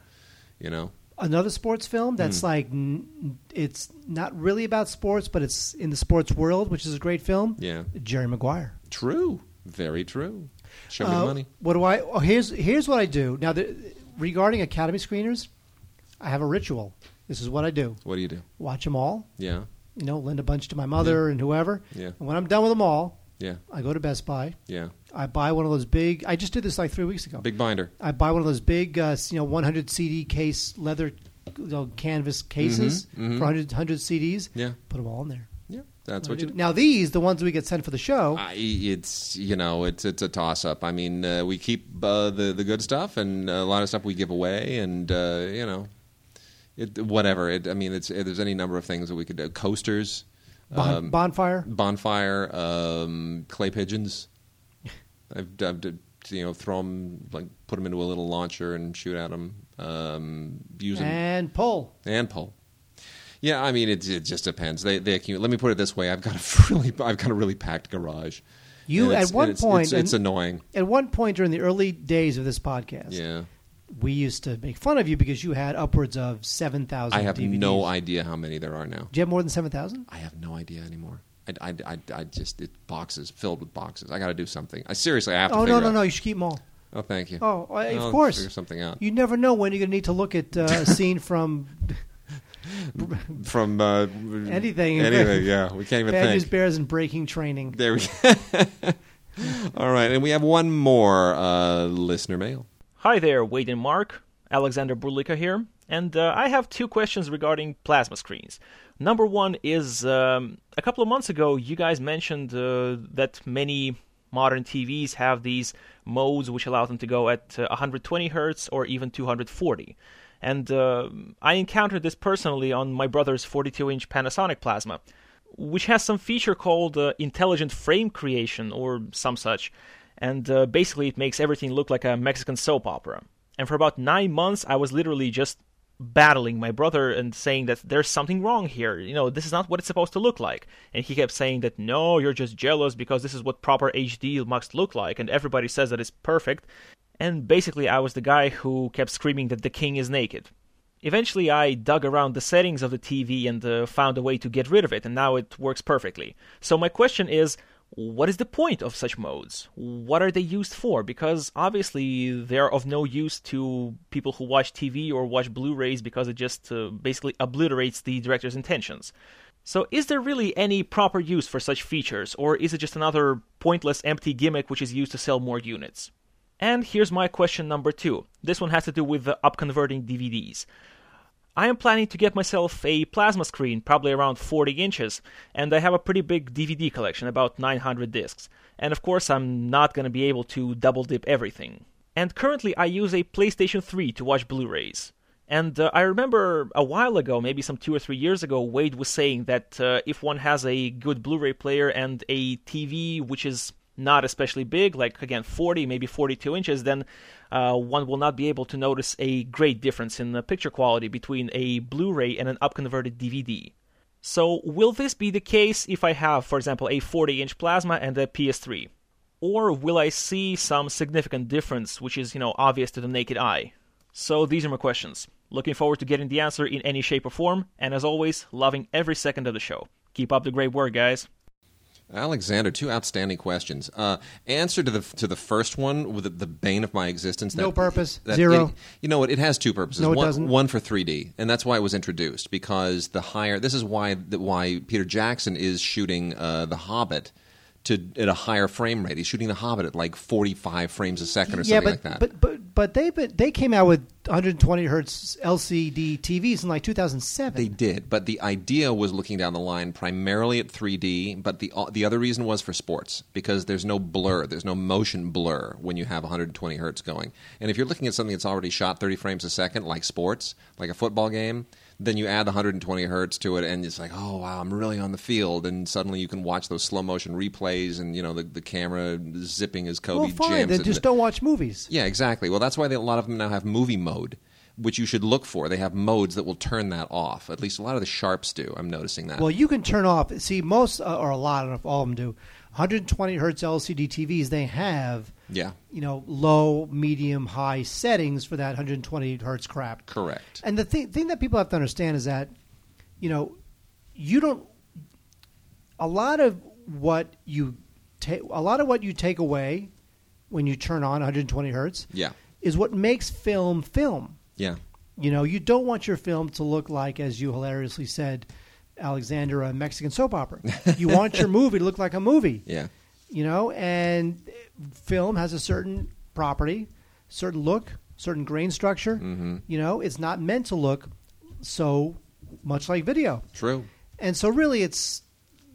You know. Another sports film that's Hmm. like n- it's not really about sports, but it's in the sports world, which is a great film. Yeah. Jerry Maguire. True. Very true. Show me Uh, the money. What do I? Oh, here's here's what I do now. The, regarding Academy screeners, I have a ritual. This is what I do: What do you do? watch them all. Yeah. You know, lend a bunch to my mother and whoever. Yeah. And when I'm done with them all, Yeah. I go to Best Buy. Yeah. I buy one of those big. I just did this like three weeks ago. Big binder. I buy one of those big, uh, you know, 100 CD case leather you know, canvas cases Mhm, mhm. for 100, 100 CDs. Yeah. Put them all in there. That's what you do. Now these, the ones we get sent for the show, I, it's you know it's it's a toss up. I mean, uh, we keep uh, the the good stuff, and a lot of stuff we give away, and uh, you know, it whatever. It, I mean, it's there's any number of things that we could do. Coasters, bon- um, bonfire. bonfire, um, clay pigeons. I've, I've you know throw them like put them into a little launcher and shoot at them. Um, 'em- And pull. and pull. Yeah, I mean it. It just depends. They they accumulate. Let me put it this way: I've got a really I've got a really packed garage. You, at one it's, point, it's, it's annoying. At one point during the early days of this podcast, Yeah, we used to make fun of you because you had upwards of 7,000 I have DVDs. no idea how many there are now. Do you have more than 7,000? I have no idea anymore. I, I, I, I just it boxes filled with boxes. I got to do something. I seriously I have to. Oh, no, no, out- no. You should keep them all. Oh, thank you. Oh, of I'll course. figure something out You never know when you're going to need to look at uh, a scene from from uh, Anything. Anything, yeah. We can't even Bad News think. Bears and Breaking Training. There we. Go. All right, and we have one more uh, listener mail. Hi there, Wade and Mark. Alexander Burlika here. And uh, I have two questions regarding plasma screens. Number one is um, a couple of months ago, you guys mentioned uh, that many modern TVs have these modes which allow them to go at uh, 120 hertz or even 240. And uh, I encountered this personally on my brother's 42 inch Panasonic plasma which has some feature called uh, intelligent frame creation or some such. And uh, basically, it makes everything look like a Mexican soap opera. And for about nine months, I was literally just battling my brother and saying that there's something wrong here. You know, this is not what it's supposed to look like. And he kept saying that, no, you're just jealous because this is what proper HD must look like. And everybody says that it's perfect. And basically, I was the guy who kept screaming that the king is naked. Eventually, I dug around the settings of the TV and uh, found a way to get rid of it, and now it works perfectly. So, my question is what is the point of such modes? What are they used for? Because obviously, they're of no use to people who watch TV or watch Blu rays because it just uh, basically obliterates the director's intentions. So, is there really any proper use for such features, or is it just another pointless, empty gimmick which is used to sell more units? And here's my question number two. This one has to do with the upconverting DVDs. I am planning to get myself a plasma screen, probably around 40 inches, and I have a pretty big DVD collection, about 900 discs. And of course, I'm not going to be able to double dip everything. And currently, I use a PlayStation 3 to watch Blu rays. And uh, I remember a while ago, maybe some two or three years ago, Wade was saying that uh, if one has a good Blu ray player and a TV which is not especially big, like again 40, maybe 42 inches, then uh, one will not be able to notice a great difference in the picture quality between a Blu-ray and an upconverted DVD. So, will this be the case if I have, for example, a 40 inch plasma and a PS3? Or will I see some significant difference which is, you know, obvious to the naked eye? So, these are my questions. Looking forward to getting the answer in any shape or form, and as always, loving every second of the show. Keep up the great work, guys. Alexander, two outstanding questions. Uh, answer to the to the first one with the, the bane of my existence. No purpose. Zero. it- you know what? It has two purposes. No, it one, doesn't. one for 3D, and that's why it was introduced because the higher. This is why why Peter Jackson is shooting uh, the Hobbit to at a higher frame rate. He's shooting the Hobbit at like 45 frames a second or yeah, something but, like that. but but but they but they came out with 120 hertz LCD TVs in like 2007. They did, but the idea was looking down the line primarily at 3D. But the the other reason was for sports because there's no blur, there's no motion blur when you have 120 hertz going. And if you're looking at something that's already shot 30 frames a second, like sports, like a football game, then you add the 120 hertz to it, and it's like, oh wow, I'm really on the field. And suddenly you can watch those slow motion replays, and you know the, the camera zipping as Kobe well, fine. jams. Then just don't watch movies. Yeah, exactly. Well, that's why they, a lot of them now have movie mode, which you should look for. They have modes that will turn that off. At least a lot of the sharps do. I'm noticing that. Well, you can turn off. See, most uh, or a lot, I don't know if all of them do. 120 hertz LCD TVs. They have yeah, you know low, medium, high settings for that 120 hertz crap. correct. And the thing, thing that people have to understand is that, you know, you don't. A lot of what you take, a lot of what you take away when you turn on 120 hertz, Yeah. is what makes film film. Yeah. You know, you don't want your film to look like, as you hilariously said, Alexander, a Mexican soap opera. You want your movie to look like a movie. Yeah. You know, and film has a certain property, certain look, certain grain structure. Mm-hmm. You know, it's not meant to look so much like video, True. and so really, it's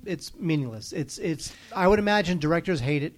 it's meaningless. It's it's. I would imagine directors hate it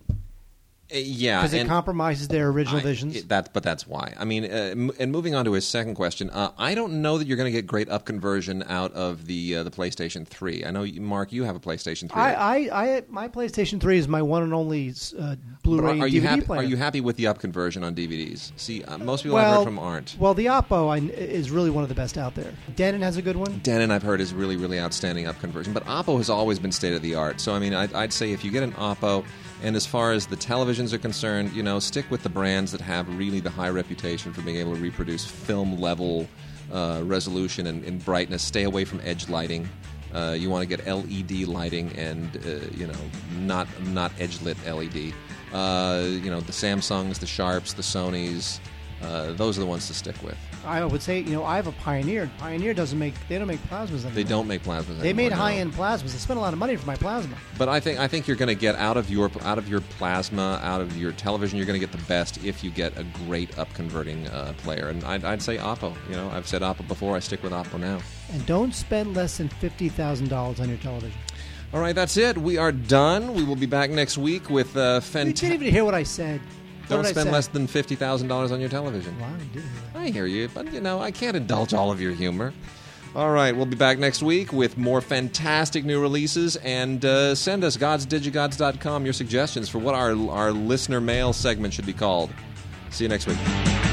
yeah. because it compromises their original I- visions. it- that, but that's why. I mean, uh, m- and moving on to his second question, uh, I don't know that you're going to get great up conversion out of the uh, the PlayStation 3. I know, you, Mark, you have a PlayStation 3. I, I, I, my PlayStation Three is my one and only uh, Blu-ray are, are DVD you happy? player. Are you happy with the up conversion on DVDs? See, uh, most people I've heard from aren't. Well, the Oppo I, is really one of the best out there. Denon has a good one. Denon, I've heard, is really, really outstanding up conversion. But Oppo has always been state of the art. So, I mean, I'd, I'd say if you get an Oppo, and as far as the televisions are concerned, you know, stick with the brands that have really the high reputation for being able to reproduce film level uh, resolution and, and brightness. Stay away from edge lighting. Uh, you want to get LED lighting and uh, you know not not edge lit LED. Uh, you know the Samsungs, the Sharps, the Sonys. Uh, those are the ones to stick with. I would say, you know, I have a Pioneer. Pioneer doesn't make they don't make plasmas anymore. They don't make plasmas. They anymore, made no. high end plasmas. They spent a lot of money for my plasma. But I think I think you're going to get out of your out of your plasma, out of your television, you're going to get the best if you get a great up converting uh, player. And I'd, I'd say Oppo. You know, I've said Oppo before. I stick with Oppo now. And don't spend less than fifty thousand dollars on your television. All right, that's it. We are done. We will be back next week with uh, You didn't even hear what I said. Don't spend less than fifty thousand dollars on your television. Wow, you did hear that. I hear you, but you know I can't indulge all of your humor. All right, we'll be back next week with more fantastic new releases, and uh, send us godsdigigods.com your suggestions for what our our listener mail segment should be called. See you next week.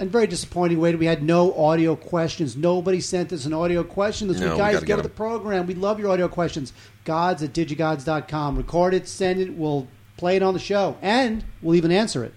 And very disappointing, Wade. We had no audio questions. Nobody sent us an audio question this No, week. we Guys, get get with the program. We love your audio questions. Gods at digigods.com. Record it, send it. We'll play it on the show, and we'll even answer it.